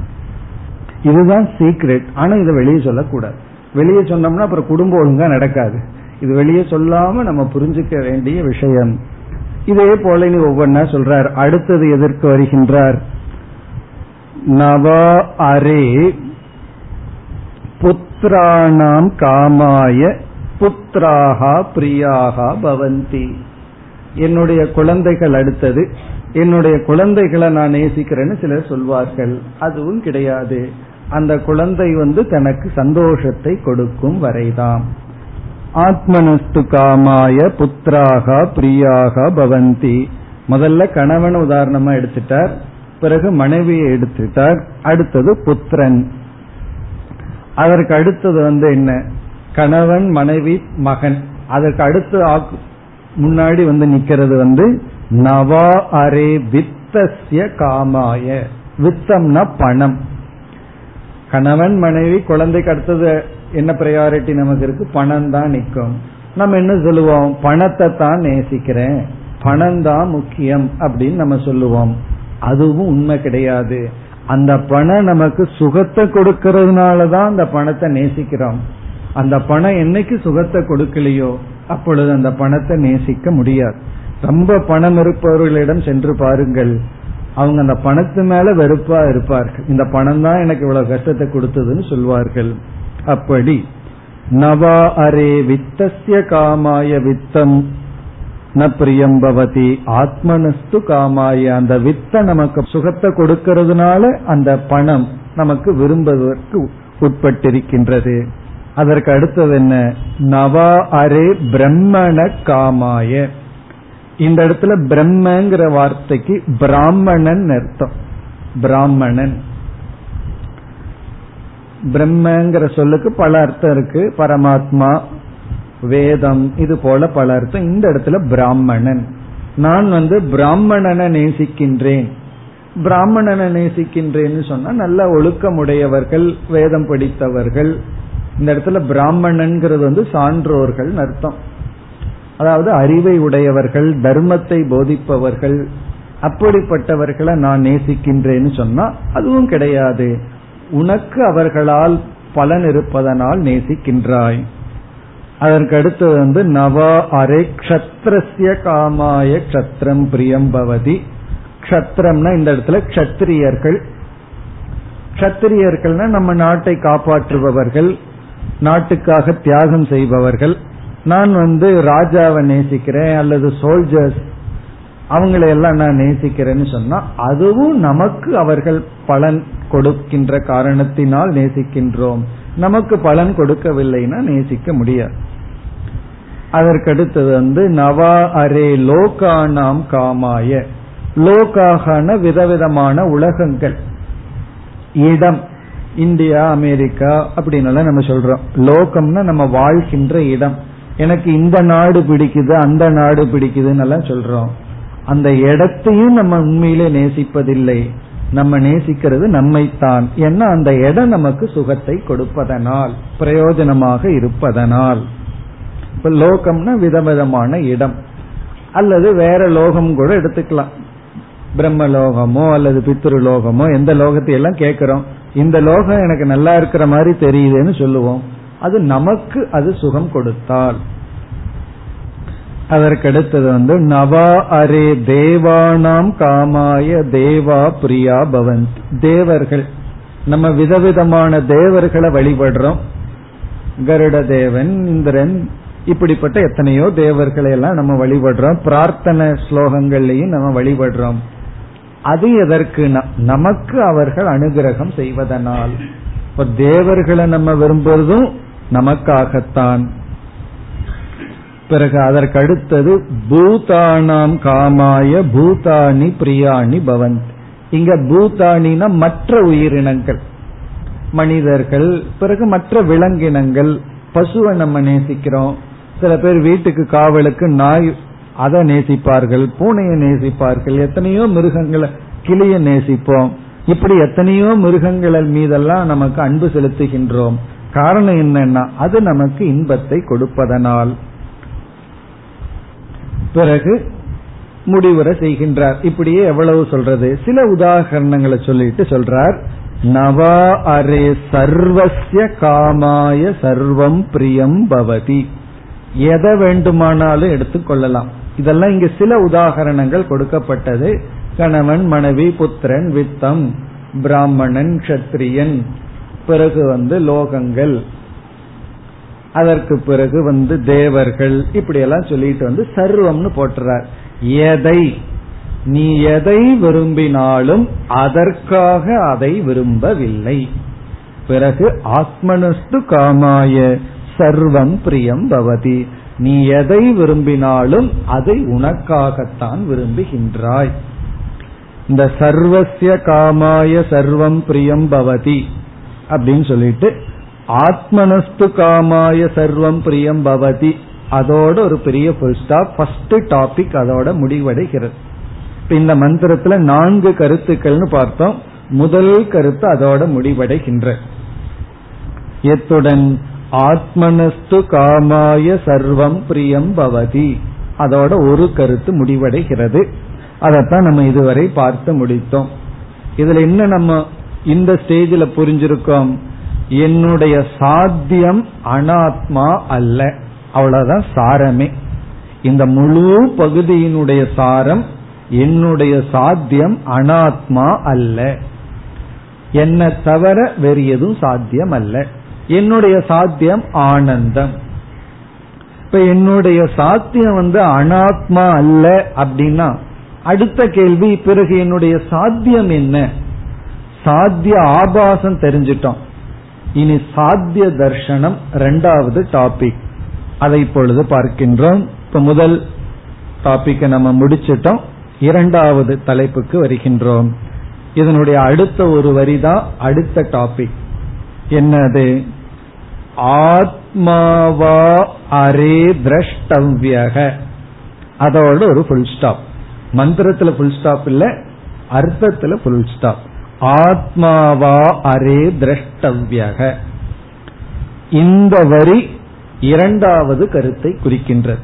இதுதான் சீக்ரெட் ஆனா இதை வெளியே சொல்லக்கூடாது. வெளியே சொன்னோம்னா அப்புறம் குடும்பம் ஒழுங்கா நடக்காது. இது வெளியே சொல்லாம நம்ம புரிஞ்சுக்க வேண்டிய விஷயம். இதே போல நீ ஒவ்வொன்னா சொல்றார். அடுத்தது எதற்கு வருகின்றார்? நவா அரே புத்திராணாம் காமாய புத்திராகா பிரியாகா பவந்தி. என்னுடைய குழந்தைகள் அடுத்தது என்னுடைய குழந்தைகளை நான் நேசிக்கிறேன்னு சிலர் சொல்வார்கள். அதுவும் கிடையாது. அந்த குழந்தை வந்து தனக்கு சந்தோஷத்தை கொடுக்கும் வரைதான். ஆத்மனஸ்து காமாய புத்திராக பிரியாக பவந்தி. முதல்ல கணவன் உதாரணமா எடுத்துட்டார் பிறகு மனைவியை எடுத்துட்டார் அடுத்தது புத்திரன். அதற்கு அடுத்தது வந்து என்ன? கணவன் மனைவி மகன். அதற்கு அடுத்து முன்னாடி வந்து நிக்கிறது வந்து நவா அரே வித்தசிய காமாய. வித்தம்னா பணம். கணவன் மனைவி குழந்தைக்கு அடுத்தது என்ன ப்ரையாரிட்டி நமக்கு இருக்கு? பணம் தான் நிற்கும். நம்ம என்ன சொல்லுவோம்? பணத்தை தான் நேசிக்கிறேன். பணம் தான் முக்கியம் அப்படின்னு நம்ம சொல்லுவோம். அதுவும் உண்மை கிடையாது. அந்த பணம் நமக்கு சுகத்தை கொடுக்கறதுனால தான் அந்த பணத்தை நேசிக்கிறோம். அந்த பணம் என்னைக்கு சுகத்தை கொடுக்கலையோ அப்பொழுது அந்த பணத்தை நேசிக்க முடியாது. ரொம்ப பணம் இருப்பவர்களிடம் சென்று பாருங்கள். அவங்க அந்த பணத்து மேல வெறுப்பா இருப்பார்கள். இந்த பணம் தான் எனக்கு இவ்வளவு கஷ்டத்தை கொடுத்ததுன்னு சொல்வார்கள். அப்படி நவா அரே வித்தசிய காமாய வித்தம். ந பிரியம்பவதி ஆத்மனஸ்து காமாய. அந்த வித்த நமக்கு சுகத்தை கொடுக்கறதுனால அந்த பணம் நமக்கு விரும்புவதற்கு உட்பட்டிருக்கின்றது. அதற்கு அடுத்தது என்ன? நவா அரே பிரம்மண காமாய. இந்த இடத்துல பிரம்மங்கிற வார்த்தைக்கு பிராமணன் அர்த்தம். பிராமணன். பிரம்மங்கிற சொல்லுக்கு பல அர்த்தம் இருக்கு. பரமாத்மா வேதம் இது போல பல அர்த்தம். இந்த இடத்துல பிராமணன். நான் வந்து பிராமணனை நேசிக்கின்றேன். பிராமணனை நேசிக்கின்றேன்னு சொன்னா நல்ல ஒழுக்கமுடையவர்கள் வேதம் படித்தவர்கள் இந்த இடத்துல பிராமணன்கிறது வந்து சான்றோர்கள் அர்த்தம். அதாவது அறிவை உடையவர்கள் தர்மத்தை போதிப்பவர்கள் அப்படிப்பட்டவர்களை நான் நேசிக்கின்றேன்னு சொன்னா அதுவும் கிடையாது. உனக்கு அவர்களால் பலன் இருப்பதனால் நேசிக்கின்றாய். அதற்கு வந்து நவா அரை க்ஷத்ரஸ்ய காமாய க்ஷத்ரம் பிரியம் பவதி. இந்த இடத்துல க்ஷத்திரியர்கள் கஷத்திரியர்கள்னா நம்ம நாட்டை காப்பாற்றுபவர்கள். நாட்டுக்காக தியாகம் செய்பவர்கள். நான் வந்து ராஜாவை நேசிக்கிறேன் அல்லது சோல்ஜர்ஸ் அவங்களையெல்லாம் நான் நேசிக்கிறேன்னு சொன்னா அதுவும் நமக்கு அவர்கள் பலன் கொடுக்கின்ற காரணத்தினால் நேசிக்கின்றோம். நமக்கு பலன் கொடுக்கவில்லைன்னா நேசிக்க முடியாது. அதற்கடுத்தது வந்து நவா அரே லோகானாம் காமாய. லோகாகன விதவிதமான உலகங்கள். இடம். இந்தியா அமெரிக்கா அப்படின்னு நம்ம சொல்றோம். லோகம்னா நம்ம வாழ்கின்ற இடம். எனக்கு இந்த நாடு பிடிக்குது அந்த நாடு பிடிக்குதுன்னு எல்லாம் சொல்றோம். அந்த இடத்தையும் நம்ம உண்மையிலே நேசிப்பதில்லை. நம்ம நேசிக்கிறது நம்மைத்தான். ஏன்னா அந்த இடம் நமக்கு சுகத்தை கொடுப்பதனால் பிரயோஜனமாக இருப்பதனால். இப்ப லோகம்னா விதவிதமான இடம். அல்லது வேற லோகம் கூட எடுத்துக்கலாம். பிரம்மலோகமோ அல்லது பித்ரு லோகமோ எந்த லோகத்தை எல்லாம் கேட்கிறோம். இந்த லோகம் எனக்கு நல்லா இருக்கிற மாதிரி தெரியுதுன்னு சொல்லுவோம். அது நமக்கு அது சுகம் கொடுத்தால். அதற்கடுத்தது வந்து நவா அரே தேவானாம் காமாய தேவா பிரியா பவந்த். தேவர்கள். நம்ம விதவிதமான தேவர்களை வழிபடுறோம். கருட தேவன் இந்திரன் இப்படிப்பட்ட எத்தனையோ தேவர்களை எல்லாம் நம்ம வழிபடுறோம். பிரார்த்தனை ஸ்லோகங்கள்லையும் நம்ம வழிபடுறோம். அது எதற்கு? நமக்கு அவர்கள் அனுகிரகம் செய்வதனால். இப்ப தேவர்களை நம்ம விரும்புவதும் நமக்காகத்தான். பிறகு அதற்கடுத்தது பூதானாம் காமாய பூதானி பிரியாணி பவந்த். இங்க பூதானினா மற்ற உயிரினங்கள். மனிதர்கள் பிறகு மற்ற விலங்கினங்கள். பசுவை நம்ம நேசிக்கிறோம். சில பேர் வீட்டுக்கு காவலுக்கு நாய் அதை நேசிப்பார்கள் பூனையை நேசிப்பார்கள் எத்தனையோ மிருகங்களை கிளிய நேசிப்போம். இப்படி எத்தனையோ மிருகங்கள் மீதெல்லாம் நமக்கு அன்பு செலுத்துகின்றோம். காரணம் என்னன்னா அது நமக்கு இன்பத்தை கொடுப்பதனால். பிறகு முடிவுரை செய்கின்றார். இப்படியே எவ்வளவு சொல்றது? சில உதாகரணங்களை சொல்லிட்டு சொல்றார். நவா அரே சர்வசிய காமாய சர்வம் பிரியம் பவதி. எதை வேண்டுமானாலும் எடுத்துக்கொள்ளலாம். இதெல்லாம் இங்க சில உதாகரணங்கள் கொடுக்கப்பட்டது. கணவன் மனைவி புத்திரன் வித்தம் பிராமணன் கத்திரியன் பிறகு வந்து லோகங்கள். அதற்கு பிறகு வந்து தேவர்கள். இப்படி எல்லாம் சொல்லிட்டு வந்து சர்வம்னு போட்டுறார். எதை? நீ எதை விரும்பினாலும் அதற்காக அதை விரும்பவில்லை. பிறகு ஆத்மனஸ்து காமாய சர்வம் பிரியம் பவதி. நீ எதை விரும்பினாலும் அதை உனக்காகத்தான் விரும்புகின்றாய். இந்த சர்வசிய காமாய சர்வம் பிரியம் பவதி அப்படின்னு சொல்லிட்டு ஆத்மனஸ்து காமாய சர்வம் பிரியம் பவதி அதோட ஒரு பெரிய புல் ஃபர்ஸ்ட் டாபிக் அதோட முடிவடைகிறது. இந்த மந்திரத்துல நான்கு கருத்துக்கள்னு பார்த்தோம். முதல் கருத்து அதோட முடிவடைகின்ற. எத்துடன் ஆத்மனஸ்து காமாய சர்வம் பிரியம் பவதி. அதோட ஒரு கருத்து முடிவடைகிறது. அதைத்தான் நம்ம இதுவரை பார்த்து முடித்தோம். இதுல என்ன நம்ம இந்த ஸ்டேஜில் புரிஞ்சிருக்கோம்? என்னுடைய சாத்தியம் அனாத்மா அல்ல. அவ்வளவுதான் சாரமே. இந்த முழு பகுதியினுடைய சாரம் என்னுடைய சாத்தியம் அனாத்மா அல்ல. என்ன தவிர வேறு எதுவும் சாத்தியம் அல்ல. என்னுடைய சாத்தியம் ஆனந்தம். இப்ப என்னுடைய சாத்தியம் வந்து அனாத்மா அல்ல அப்படின்னா அடுத்த கேள்வி பிறகு என்னுடைய சாத்தியம் என்ன? சாத்திய ஆபாசம் தெரிஞ்சிட்டோம். இனி சாத்திய தர்ஷனம் ரெண்டாவது டாபிக் அதை இப்பொழுது பார்க்கின்றோம். இப்ப முதல் டாபிக்கை நம்ம முடிச்சிட்டோம். இரண்டாவது தலைப்புக்கு வருகின்றோம். இதனுடைய அடுத்த ஒரு வரிதான் அடுத்த டாபிக் என்னது? ஆத்மாவா அரே திரஷ்டவ்யக. அதோட ஒரு புல் ஸ்டாப் மந்திரத்துல புல் ஸ்டாப் இல்ல அர்த்தத்துல புல் ஸ்டாப் ஆத்மாவா அரே திரஷ்டவ்யக. இந்த வரி இரண்டாவது கருத்தை குறிக்கின்றது.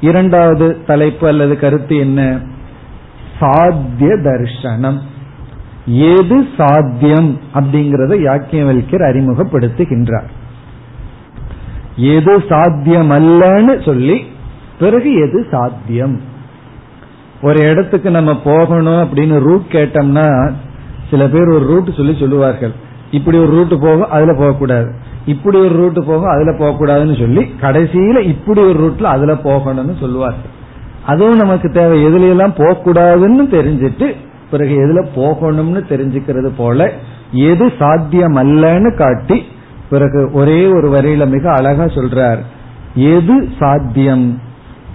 இரண்டாவது தலைப்பு அல்லது கருத்து என்ன? சாத்திய தர்சனம் எது சாத்தியம் அப்படிங்கறத யாக்கியவல்யர் அறிமுகப்படுத்துகின்றார். எது சாத்தியமல்லன்னு சொல்லி பிறகு எது சாத்தியம்? ஒரு இடத்துக்கு நம்ம போகணும் அப்படின்னு ரூட் கேட்டோம்னா சில பேர் ஒரு ரூட் சொல்லி சொல்லுவார்கள். இப்படி ஒரு ரூட் போகும் அதுல போகக்கூடாது. இப்படி ஒரு ரூட் போகும் அதுல போகக்கூடாதுன்னு சொல்லி கடைசியில இப்படி ஒரு ரூட்ல அதுல போகணும்னு சொல்லுவார்கள். அதுவும் நமக்கு தேவை. எதுல எல்லாம் போகக்கூடாதுன்னு தெரிஞ்சிட்டு பிறகு எதுல போகணும்னு தெரிஞ்சுக்கிறது போல எது சாத்தியம் அல்லன்னு காட்டி பிறகு ஒரே ஒரு வரியில மிக அழகா சொல்றார். எது சாத்தியம்?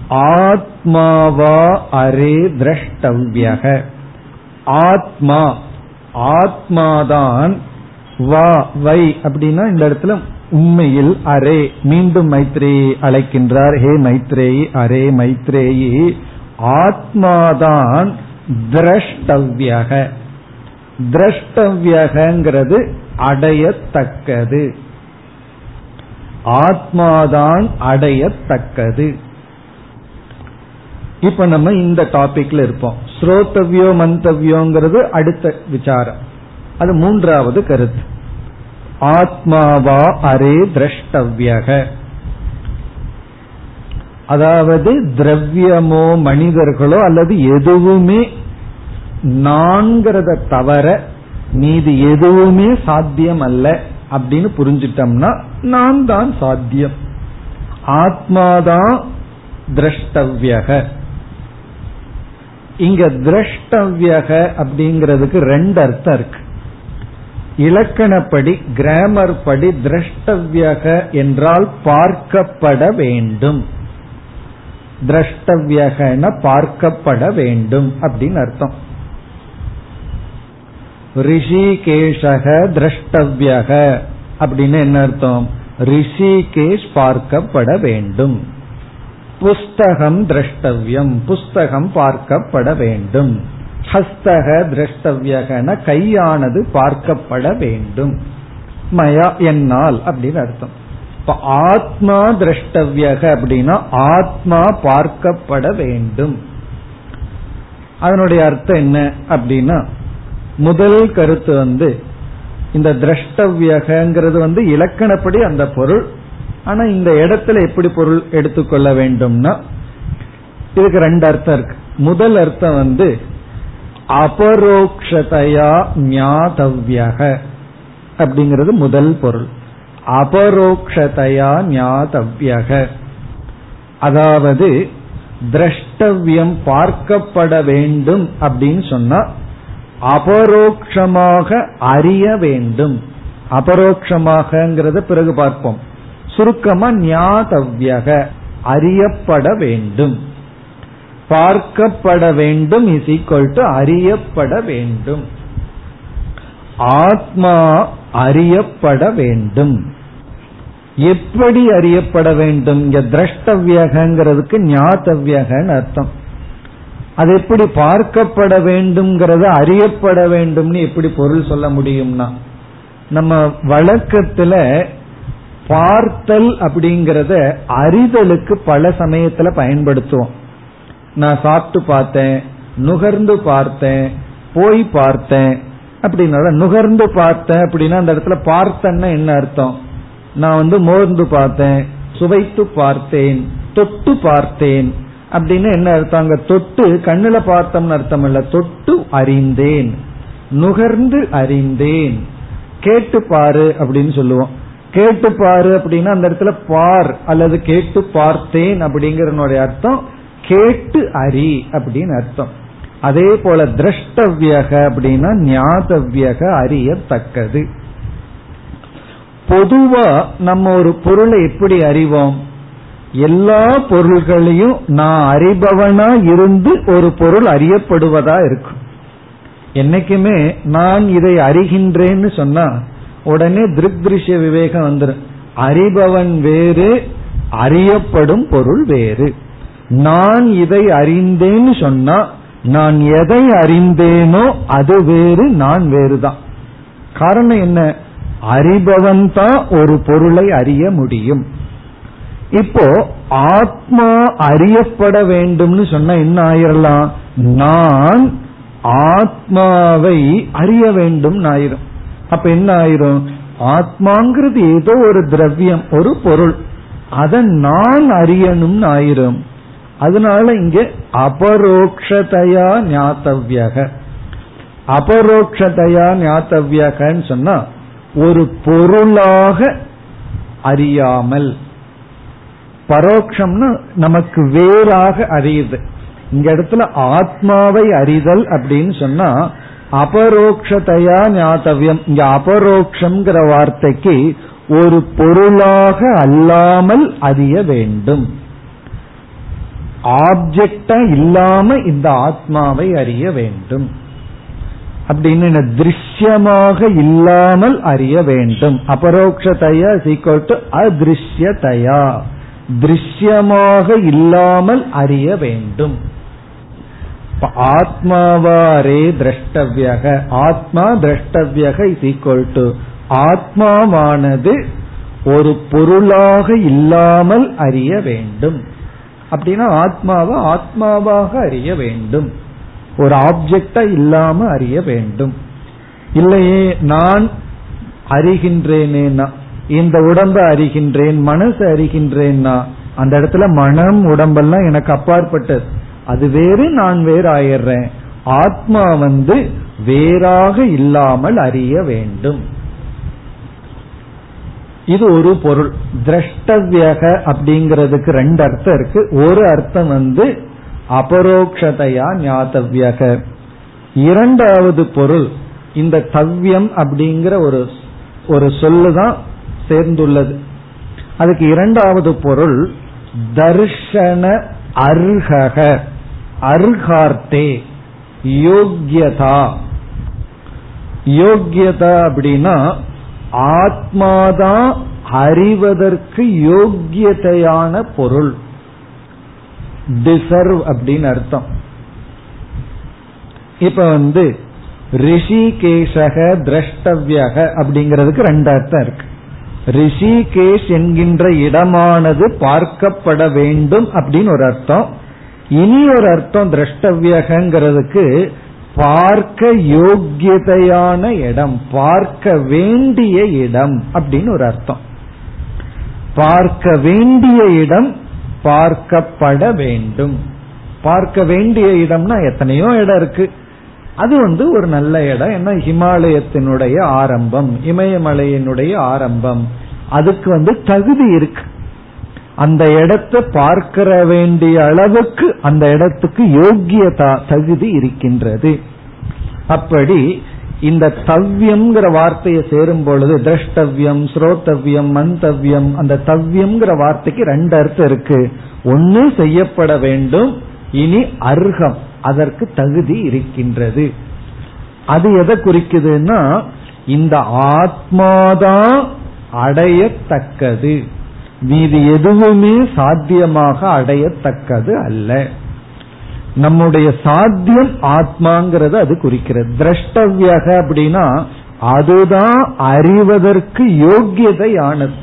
ஆத்மாவா அரே திரஷ்டவ்யக. ஆத்மா ஆத்மாதான் வா வை அப்படின்னா இந்த இடத்துல உண்மையில் அரே மீண்டும் மைத்ரேயை அழைக்கின்றார். ஹே மைத்ரேயி அரே மைத்ரேயி. ஆத்மாதான் திரஷ்டவ்யக. திரஷ்டவ்யகங்கிறது அடையத்தக்கது. ஆத்மாதான் அடையத்தக்கது. இப்ப நம்ம இந்த டாபிக்ல இருப்போம். ஸ்ரோத்தவியோ மந்தவ்யோங்கிறது அடுத்த விசாரம். அது மூன்றாவது கருத்து. ஆத்மாவா அரே திரஷ்டவ்யக. அதாவது திரவியமோ மனிதர்களோ அல்லது எதுவுமே நான்கிறத தவிர மீது எதுவுமே சாத்தியம் அல்ல அப்படின்னு புரிஞ்சிட்டோம்னா நான் தான் சாத்தியம். ஆத்மாதான் திரஷ்டவ்யக. இங்க திரஷ்டவ்யக அப்படிங்கிறதுக்கு ரெண்டு அர்த்தம் இருக்கு. இலக்கணப்படி கிராமர் படி திரஷ்டவ்யக என்றால் பார்க்கப்பட வேண்டும். திரஷ்டவ்யகன பார்க்கப்பட வேண்டும் அப்படின்னு அர்த்தம். ரிஷிகேஷக திரஷ்டவியக அப்படின்னு என்ன அர்த்தம்? ரிஷிகேஷ் பார்க்கப்பட வேண்டும். புஸ்தகம் திரஷ்டவியம் புஸ்தகம் பார்க்கப்பட வேண்டும். ஹஸ்தக திரஷ்டவியகன கையானது பார்க்கப்பட வேண்டும். மயா என்னால் அப்படின்னு அர்த்தம். இப்ப ஆத்மா திரஷ்டவியக அப்படின்னா ஆத்மா பார்க்கப்பட வேண்டும். அதனுடைய அர்த்தம் என்ன அப்படின்னா முதல் கருத்து வந்து இந்த திரஷ்டவியகங்கிறது வந்து இலக்கணப்படி அந்த பொருள். ஆனா இந்த இடத்துல எப்படி பொருள் எடுத்துக்கொள்ள வேண்டும்னா இதுக்கு ரெண்டு அர்த்தம் இருக்கு. முதல் அர்த்தம் வந்து அபரோக்ஷதையா ஞாதவ்யக அப்படிங்கிறது முதல் பொருள். அபரோக்ஷதையா ஞாதவ்யக. அதாவது திரஷ்டவியம் பார்க்கப்பட வேண்டும் அப்படின்னு சொன்னா அபரோக்ஷமாக அறிய வேண்டும். அபரோக்ஷமாகங்கிறத பிறகு பார்ப்போம். சுருக்கமா ஞாதவ்யக அறியப்பட வேண்டும். பார்க்கப்பட வேண்டும் இஸ் ஈக்வல் டு அறியப்பட வேண்டும். ஆத்மா அறியப்பட வேண்டும். எப்படி அறியப்பட வேண்டும்? இங்க திரஷ்டவியகங்கிறதுக்கு ஞாதவியகன்னு அர்த்தம். அது எப்படி பார்க்கப்பட வேண்டும்ங்கிறத அறியப்பட வேண்டும்னு எப்படி பொருள் சொல்ல முடியும்னா நம்ம வழக்கத்துல பார்த்தல் அப்படிங்கறத அறிதலுக்கு பல சமயத்துல பயன்படுத்துவோம். நான் சாப்பிட்டு பார்த்தேன் நுகர்ந்து பார்த்தேன் போய் பார்த்தேன் அப்படின்னா நுகர்ந்து பார்த்தேன் அப்படின்னா அந்த இடத்துல பார்த்தேன்னா என்ன அர்த்தம்? நான் வந்து மோர்ந்து பார்த்தேன் சுவைத்து பார்த்தேன் தொட்டு பார்த்தேன் அப்படின்னு என்ன அர்த்தம்? அங்க தொட்டு கண்ணுல பார்த்தோம்னு அர்த்தம் இல்ல. தொட்டு அறிந்தேன். நுகர்ந்து அறிந்தேன். கேட்டு பாரு அப்படின்னு சொல்லுவோம். கேட்டு பாரு அப்படின்னா அந்த இடத்துல பார் அல்லது கேட்டு பார்த்தேன் அப்படிங்கறனுடைய அர்த்தம். கேட்டு அறி அப்படின்னு அர்த்தம். அதே போல திரஷ்டவியக அப்படின்னா ஞாதவியக அறியத்தக்கது. பொதுவா நம்ம ஒரு பொருளை எப்படி அறிவோம்? எல்லா பொருள்களையும் நான் அறிபவனா இருந்து ஒரு பொருள் அறியப்படுவதா இருக்கும். என்னைக்குமே நான் இதை அறிகின்றேன்னு சொன்னா உடனே திருஷ்ய விவேகம் வந்துடும் அறிபவன் வேறு அறியப்படும் பொருள் வேறு. நான் இதை அறிந்தேன்னு சொன்னா நான் எதை அறிந்தேனோ அது வேறு நான் வேறுதான். காரணம் என்ன? அறிபவன் தான் ஒரு பொருளை அறிய முடியும். இப்போ ஆத்மா அறியப்பட வேண்டும்னு சொன்னா என்ன ஆயிரலாம்? நான் ஆத்மாவை அறிய வேண்டும் ஆயிரும். அப்ப என்ன ஆயிரும்? ஆத்மாங்கிறது ஏதோ ஒரு திரவியம் ஒரு பொருள். அதை நான் அறியணும்னு ஆயிரும். அதனால இங்க அபரோக்ஷதையா ஞாத்தவியக. அபரோக்ஷதையா ஞாத்தவியகன்னு சொன்னா ஒரு பொருளாக அறியாமல் பரோக்ஷம்னு நமக்கு வேறாக அறியுது. இங்க இடத்துல ஆத்மாவை அறிதல் அப்படின்னு சொன்னா அபரோக்ஷதையா ஞாத்தவியம். இங்க அபரோக்ஷங்கிற வார்த்தைக்கு ஒரு பொருளாக அல்லாமல் அறிய வேண்டும். ஆப்ஜெக்டா இல்லாம இந்த ஆத்மாவை அறிய வேண்டும். அப்படின்னு திருஷ்யமாக இல்லாமல் அறிய வேண்டும். அபரோக்ஷதையா சீக்வல் டு அதிருஷ்யதையா திருஷ்யமாக இல்லாமல் அறிய வேண்டும். ஆத்மாவாரே திரஷ்டவியக. ஆத்மா திரஷ்டவியக இஸ் ஈக்வல் டு ஆத்மாவானது ஒரு பொருளாக இல்லாமல் அறிய வேண்டும். அப்படின்னா ஆத்மாவை ஆத்மாவாக அறிய வேண்டும். ஒரு ஆப்ஜெக்டா இல்லாம அறிய வேண்டும். இல்லையே நான் அறிகின்றேனேனா? இந்த உடம்ப அறிகின்றேன் மனசு அறிகின்றேன்னா அந்த இடத்துல மனம் உடம்பெல்லாம் எனக்கு அப்பாற்பட்டது. அது வேறு நான் வேறு ஆயிடுறேன் ஆத்மா வந்து வேறாக இல்லாமல் அறிய வேண்டும். இது ஒரு பொருள். திரஷ்டவியக அப்படிங்கிறதுக்கு ரெண்டு அர்த்தம் இருக்கு. ஒரு அர்த்தம் வந்து அபரோக்ஷதையா ஞாத்தவியக. இரண்டாவது பொருள் இந்த தவ்யம் அப்படிங்கிற ஒரு ஒரு சொல்லுதான் சேர்ந்துள்ளது. அதுக்கு இரண்டாவது பொருள் தர்ஷன அர்ஹக அர்ஹார்த்தே யோக்கியதா யோக்கியதா அப்படின்னா ஆத்மாதான் அறிவதற்கு யோக்கியதையான பொருள். டிசர்வ் அப்படின்னு அர்த்தம். இப்ப வந்து ரிஷிகேஷக திரஷ்டவியக அப்படிங்கிறதுக்கு ரெண்டு அர்த்தம் இருக்கு. ரிஷிகேஷ் என்கின்ற இடமானது பார்க்கப்பட வேண்டும் அப்படின்னு ஒரு அர்த்தம். இனி ஒரு அர்த்தம் திரஷ்டவியகிறதுக்கு பார்க்க யோக்கியதையான இடம் பார்க்க வேண்டிய இடம் அப்படின்னு ஒரு அர்த்தம். பார்க்க வேண்டிய இடம் பார்க்கப்பட வேண்டும். பார்க்க வேண்டிய இடம்னா எத்தனையோ இடம் இருக்கு. அது வந்து ஒரு நல்ல இடம். என்ன? ஹிமாலயத்தினுடைய ஆரம்பம் இமயமலையினுடைய ஆரம்பம். அதுக்கு வந்து தகுதி இருக்கு. அந்த இடத்தை பார்க்கிற வேண்டிய அளவுக்கு அந்த இடத்துக்கு யோக்கியதா தகுதி இருக்கின்றது. அப்படி இந்த தவ்யம்ங்கிற வார்த்தையை சேரும் பொழுது திரஷ்டவ்யம் ஸ்ரோத்தவ்யம் மந்தவ்யம் அந்த தவ்யம்ங்கிற வார்த்தைக்கு ரெண்டு அர்த்தம் இருக்கு. ஒன்னு செய்யப்பட வேண்டும் இனி அர்ஹம். அதற்கு தகுதி இருக்கின்றது. அது எதை குறிக்குதுன்னா இந்த ஆத்மாதான் அடையத்தக்கது. மீது எதுவுமே சாத்தியமாக அடையத்தக்கது அல்ல. நம்முடைய சாத்தியம் ஆத்மாங்கிறது அது குறிக்கிறது. திரஷ்டவியக அப்படின்னா அதுதான் அறிவதற்கு யோக்கியதையானது.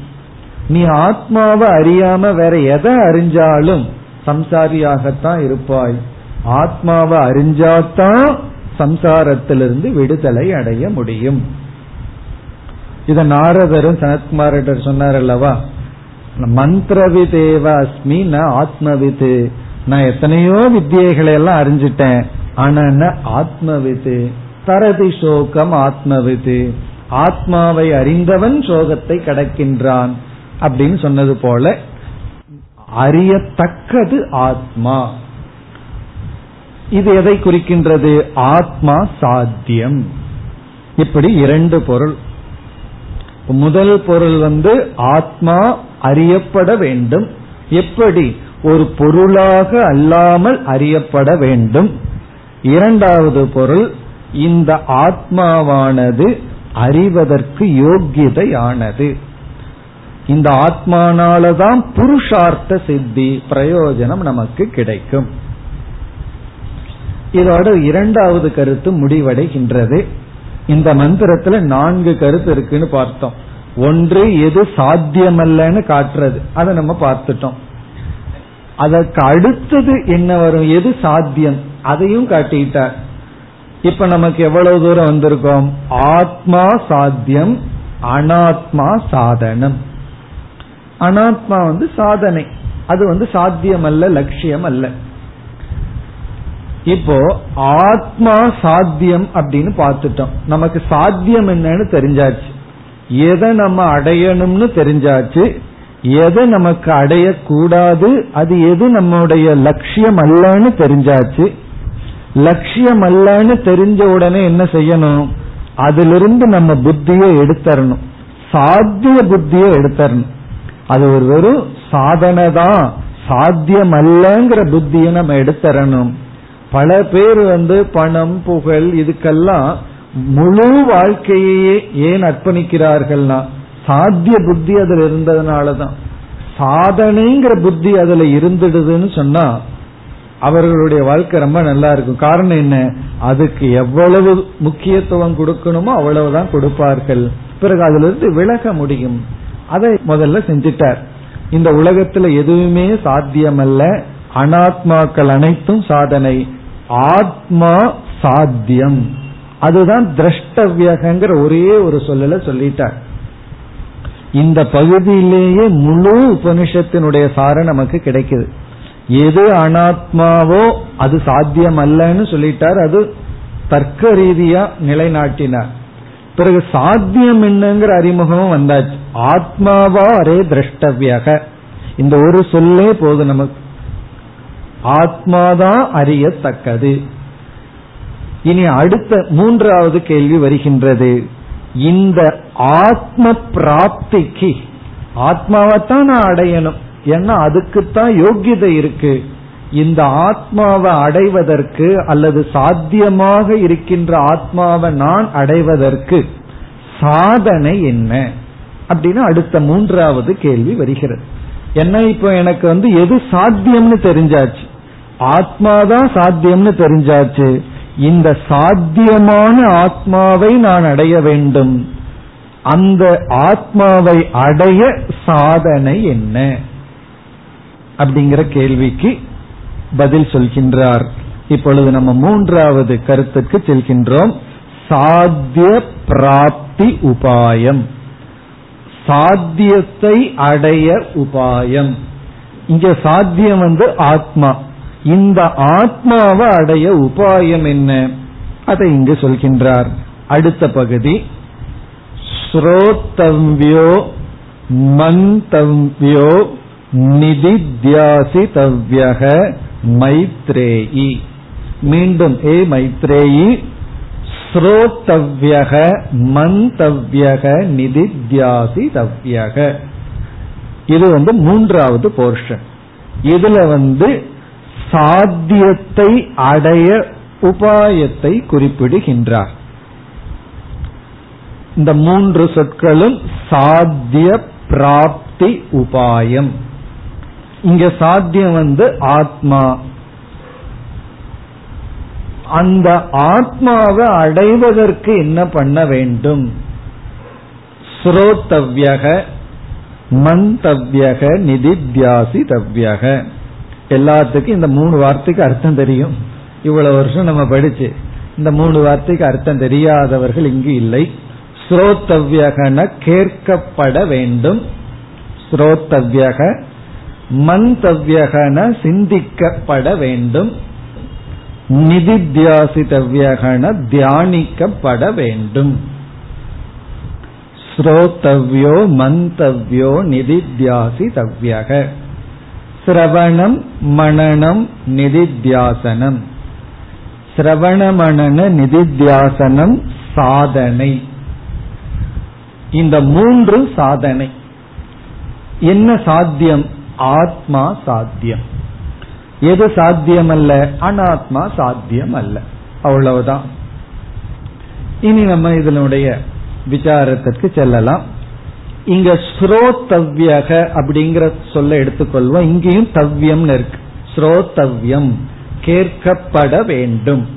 நீ ஆத்மாவை அறியாம வேற எதை அறிஞ்சாலும் சம்சாரியாகத்தான் இருப்பாய். ஆத்மாவை அறிஞ்சாதான் சம்சாரத்திலிருந்து விடுதலை அடைய முடியும். இத நாரதரும் சனத்குமாரிடர் சொன்னார் அல்லவா மந்திரவிதேவ அஸ்மி ந ஆத்மவிது. நான் எத்தனையோ வித்தியைகளை எல்லாம் அறிஞ்சிட்டேன். ஆனா ஆத்மவிது. தரதி சோகம் ஆத்மவிது. ஆத்மாவை அறிந்தவன் சோகத்தை கடக்கின்றான். அப்படின்னு சொன்னது போல அறியத்தக்கது ஆத்மா. இது எதை குறிக்கின்றது? ஆத்மா சாத்தியம். இப்படி இரண்டு பொருள். முதல் பொருள் வந்து ஆத்மா அறியப்பட வேண்டும். எப்படி? ஒரு பொருளாக அல்லாமல் அறியப்பட வேண்டும். இரண்டாவது பொருள் இந்த ஆத்மாவானது அறிவதற்கு யோக்கியதையானது. இந்த ஆத்மானாலதான் புருஷார்த்த சித்தி பிரயோஜனம் நமக்கு கிடைக்கும். இதோட இரண்டாவது கருத்து முடிவடைகின்றது. இந்த மந்திரத்துல நான்கு கருத்து இருக்குன்னு பார்த்தோம். ஒன்று எது சாத்தியமல்லன்னு காட்டுறது. அதை நம்ம பார்த்துட்டோம். அதற்கு அடுத்தது என்ன வரும்? எது சாத்தியம்? அதையும் காட்டிட்டார். இப்ப நமக்கு எவ்வளவு தூரம் வந்திருக்கோம்? ஆத்மா சாத்தியம் அனாத்மா சாதனம். அனாத்மா வந்து சாதனை. அது வந்து சாத்தியம் அல்ல லட்சியம் அல்ல இப்போ ஆத்மா சாத்தியம் அப்படின்னு பார்த்துட்டோம். நமக்கு சாத்தியம் என்னன்னு தெரிஞ்சாச்சு. எதை நம்ம அடையணும்னு தெரிஞ்சாச்சு. எதை நமக்கு அடையக்கூடாது அது எது நம்முடைய லட்சியம் அல்லன்னு தெரிஞ்சாச்சு. லட்சியம் அல்லன்னு தெரிஞ்ச உடனே என்ன செய்யணும்? அதிலிருந்து நம்ம புத்தியை எடுத்தரணும். சாத்திய புத்தியை எடுத்தரணும். அது ஒரு வெறும் சாதனை தான் சாத்தியம் அல்லங்கிற புத்தியை நம்ம எடுத்தரணும். பல பேர் வந்து பணம் புகழ் இதுக்கெல்லாம் முழு வாழ்க்கையே ஏன் அர்ப்பணிக்கிறார்கள்னா சாத்திய புத்தி அதுல இருந்ததுனாலதான். சாதனைங்கிற புத்தி அதுல இருந்துடுதுன்னு சொன்னா அவர்களுடைய வாழ்க்கை ரொம்ப நல்லா இருக்கும். காரணம் என்ன? அதுக்கு எவ்வளவு முக்கியத்துவம் கொடுக்கணுமோ அவ்வளவுதான் கொடுப்பார்கள். பிறகு அதுல இருந்து விலக முடியும். அதை முதல்ல செஞ்சிட்டார். இந்த உலகத்துல எதுவுமே சாத்தியமல்ல. அனாத்மாக்கள் அனைத்தும் சாதனை. ஆத்மா சாத்தியம். அதுதான் திரஷ்டவியகங்கிற ஒரே ஒரு சொல்லல சொல்லிட்டார். இந்த பகுதியிலேயே முழு உபனிஷத்தினுடைய சாரம் நமக்கு கிடைக்குது. எது அனாத்மாவோ அது சாத்தியம் அல்லன்னு சொல்லிட்டார். அது தர்க்க ரீதியா நிலைநாட்டினார். பிறகு சாத்தியம் என்னங்கிற அறிமுகமும் வந்தாச்சு. ஆத்மாவா அரே திரஷ்டவியக. இந்த ஒரு சொல்லே போதும் நமக்கு. ஆத்மாதான் அறியத்தக்கது. இனி அடுத்த மூன்றாவது கேள்வி வருகின்றது. இந்த ஆத்ம பிராப்திக்கு ஆத்மாவைத்தான் நான் அடையணும். ஏன்னா அதுக்குத்தான் யோக்கியதை இருக்கு. இந்த ஆத்மாவை அடைவதற்கு அல்லது சாத்தியமாக இருக்கின்ற ஆத்மாவை நான் அடைவதற்கு சாதனை என்ன? அப்படின்னு அடுத்த மூன்றாவது கேள்வி வருகிறது. என்ன இப்போ எனக்கு வந்து எது சாத்தியம்னு தெரிஞ்சாச்சு? ஆத்மாதான் சாத்தியம்னு தெரிஞ்சாச்சு. இந்த சாத்தியமான ஆத்மாவை நான் அடைய வேண்டும். அந்த ஆத்மாவை அடைய சாதனை என்ன? அப்படிங்கிற கேள்விக்கு பதில் சொல்கின்றார். இப்பொழுது நம்ம மூன்றாவது கருத்துக்கு செல்கின்றோம். சாத்திய பிராப்தி உபாயம். சாத்தியத்தை அடைய உபாயம். இங்க சாத்தியம் வந்து ஆத்மா. இந்த ஆத்மாவை அடைய உபாயம் என்ன? அதை இங்கு சொல்கின்றார். அடுத்த பகுதி ஸ்ரோத்தவ்யோ மந்தவ்யோ நிதித்தியாசிதவ்யக மைத்ரேயி. மீண்டும் ஏ மைத்ரேயி? ஸ்ரோத்தவ்யக மந்தவ்யக நிதித்தியாசிதவ்யக இது வந்து மூன்றாவது போர்ஷன் இதுல வந்து சாத்தியத்தை அடைய உபாயத்தை குறிப்பிடுகின்றார். இந்த மூன்று சொற்களும் சாத்திய பிராப்தி உபாயம். இங்க சாத்தியம் வந்து ஆத்மா. அந்த ஆத்மாவை அடைவதற்கு என்ன பண்ண வேண்டும்? ஸ்ரோத்தவ்யக மந்தவ்யக நிதித்தியாசிதவ்யக. எல்லாத்துக்கும் இந்த மூணு வார்த்தைக்கு அர்த்தம் தெரியும். இவ்வளவு வருஷம் நம்ம படிச்சு இந்த மூணு வார்த்தைக்கு அர்த்தம் தெரியாதவர்கள் இங்கு இல்லை. ஸ்ரோத்தவ்யகன கேட்கப்பட வேண்டும். ஸ்ரோத்தவ்யக மந்தவ்யகன சிந்திக்கப்பட வேண்டும். நிதித்தியாசித்தவ்யகன தியானிக்கப்பட வேண்டும். ஸ்ரோத்தவ்யோ மந்தவ்யோ நிதித்தியாசிதவ்யக சிரவணம் மனநம் நிதித்தியாசனம். சிரவண மணன நிதித்தியாசனம் சாதனை. இந்த மூன்று சாதனை. என்ன சாத்தியம்? ஆத்மா சாத்தியம். எது சாத்தியம் அல்ல அனாத்மா சாத்தியம் அல்ல அவ்வளவுதான். இனி நம்ம இதனுடைய விசாரத்திற்கு செல்லலாம். இங்க ஸ்ரோத்தவ்யக அப்படிங்கிற சொல்ல எடுத்துக்கொள்வோம். இங்கேயும் தவ்யம் இருக்கு. ஸ்ரோத்தவ்யம். கேட்கப்பட வேண்டும்.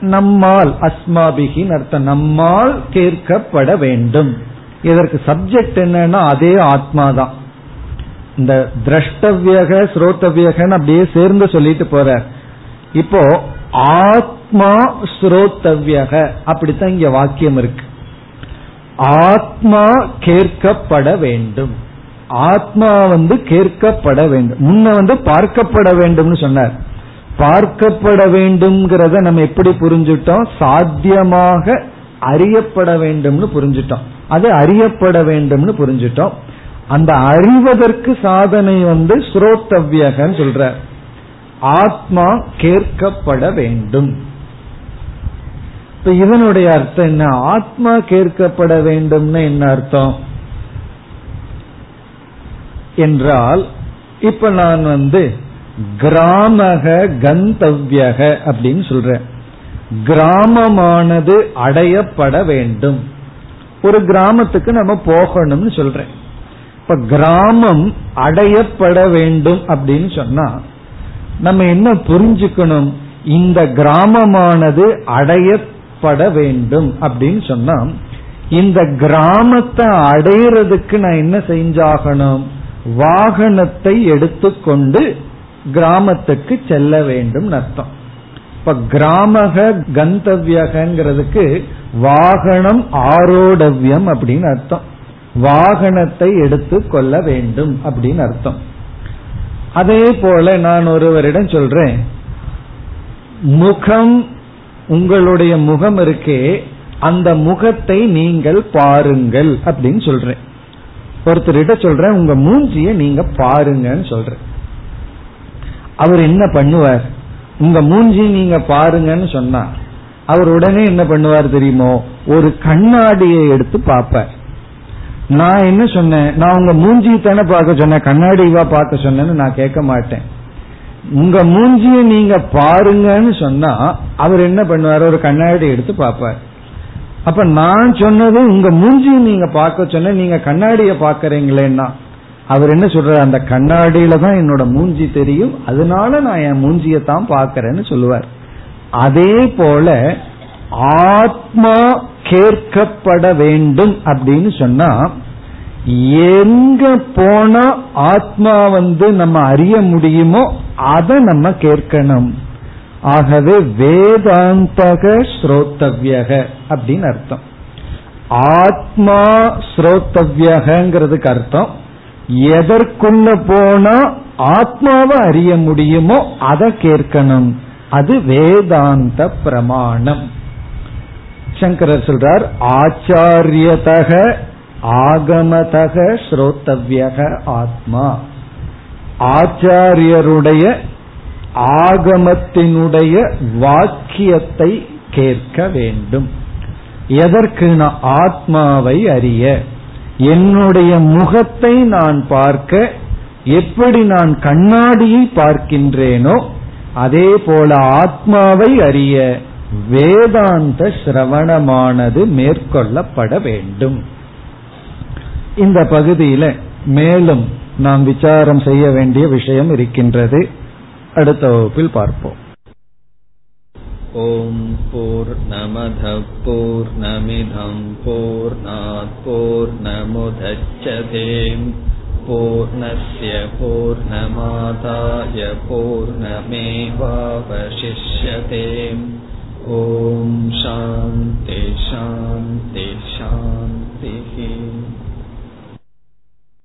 நம்மால் அஸ்மாபிகி அர்த்தம். நம்மால் கேட்கப்பட வேண்டும். இதற்கு சப்ஜெக்ட் என்னன்னா அதே ஆத்மா தான் இந்த திரஷ்டவியக ஸ்ரோத்தவியகன்னு அப்படியே சேர்ந்து சொல்லிட்டு போற. இப்போ ஆத்மா ஸ்ரோத்தவியக. அப்படித்தான் இங்க வாக்கியம் இருக்கு. ஆத்மா கேட்கப்பட வேண்டும். ஆத்மா வந்து கேட்கப்பட வேண்டும். முன்ன வந்து பார்க்கப்பட வேண்டும்னு சொன்னார். பார்க்கப்பட வேண்டும்ங்கிறத நம்ம எப்படி புரிஞ்சுட்டோம்? சாத்தியமாக அறியப்பட வேண்டும்னு புரிஞ்சுட்டோம். அது அறியப்பட வேண்டும்னு புரிஞ்சுட்டோம். அந்த அறிவதற்கு சாதனை வந்து ஸ்ரோத்தவ்யகன்னு சொல்ற ஆத்மா கேட்கப்பட வேண்டும். இப்ப இதனுடைய அர்த்தம் என்ன? ஆத்மா கேட்கப்பட வேண்டும்னு என்ன அர்த்தம்? என்றால் இப்ப நான் வந்து கிராமக கந்தவ்யக அப்படின்னு சொல்றேன். கிராமமானது அடையப்பட வேண்டும். ஒரு கிராமத்துக்கு நம்ம போகணும்னு சொல்றேன். இப்ப கிராமம் அடையப்பட வேண்டும் அப்படின்னு சொன்னா நம்ம என்ன புரிஞ்சுக்கணும்? இந்த கிராமமானது அடைய பட வேண்டும் அப்படின்னு சொன்னா இந்த கிராமத்தை அடையிறதுக்கு நான் என்ன செஞ்சாகணும்? வாகனத்தை எடுத்துக்கொண்டு கிராமத்துக்கு செல்ல வேண்டும் அர்த்தம். இப்ப கிராமக கந்தவியகிறதுக்கு வாகனம் ஆரோடவியம் அப்படின்னு அர்த்தம். வாகனத்தை எடுத்து கொள்ள வேண்டும் அப்படின்னு அர்த்தம். அதே போல நான் ஒருவரிடம் சொல்றேன் முகம் உங்களுடைய முகம் இருக்கே அந்த முகத்தை நீங்கள் பாருங்கள் அப்படின்னு சொல்றேன். ஒருத்தர்கிட்ட சொல்றேன் உங்க மூஞ்சிய நீங்க பாருங்கன்னு சொல்றேன். அவர் என்ன பண்ணுவார்? உங்க மூஞ்சி நீங்க பாருங்கன்னு சொன்னா அவர் உடனே என்ன பண்ணுவார் தெரியுமோ ஒரு கண்ணாடியை எடுத்து பார்ப்பார். நான் என்ன சொன்னேன்? நான் உங்க மூஞ்சி தானே பார்க்க சொன்னேன் கண்ணாடிவா பார்க்க சொன்னேன்னு நான் கேட்க மாட்டேன். உங்க மூஞ்சியை நீங்க பாருங்கன்னு சொன்னா அவர் என்ன பண்ணுவார்? ஒரு கண்ணாடி எடுத்து பார்ப்பார். அப்ப நான் சொன்னது உங்க மூஞ்சியை நீங்க பார்க்க சொன்ன நீங்க கண்ணாடிய பாக்கிறீங்களேன்னா அவர் என்ன சொல்றாரு? அந்த கண்ணாடியில தான் என்னோட மூஞ்சி தெரியும். அதனால நான் என் மூஞ்சியை தான் பாக்கிறேன்னு சொல்லுவார். அதே போல ஆத்மா கேட்கப்பட வேண்டும் அப்படின்னு சொன்னா எங்க போனா ஆத்மா வந்து நம்ம அறிய முடியுமோ அதை நம்ம கேட்கணும். ஆகவே வேதாந்தக ஸ்ரோத்தவ்யக அப்படின்னு அர்த்தம். ஆத்மா ஸ்ரோத்தவ்யகிறதுக்கு அர்த்தம். எதற்குள்ள போனா ஆத்மாவை அறிய முடியுமோ அதை கேட்கணும். அது வேதாந்த பிரமாணம். சங்கரர் சொல்றார் ஆச்சாரியதக ஆகமதக ஸ்ரோத்தவ்யக ஆத்மா. ஆச்சாரியருடைய ஆகமத்தினுடைய வாக்கியத்தை கேட்க வேண்டும். எதற்கு நான் ஆத்மாவை அறிய? என்னுடைய முகத்தை நான் பார்க்க எப்படி நான் கண்ணாடியை பார்க்கின்றேனோ அதே போல ஆத்மாவை அறிய வேதாந்த சிரவணமானது மேற்கொள்ளப்பட வேண்டும். இந்த பகுதியில மேலும் நாம் விசாரம் செய்ய வேண்டிய விஷயம் இருக்கின்றது அடுத்த வகுப்பில் பார்ப்போம் ॐ पूर्णमधः पूर्णमिधम् पूर्णात् पूर्णस्य पूर्णमादाय पूर्णमेवावशिष्यते ॐ शान्ति शान्ति शान्तिः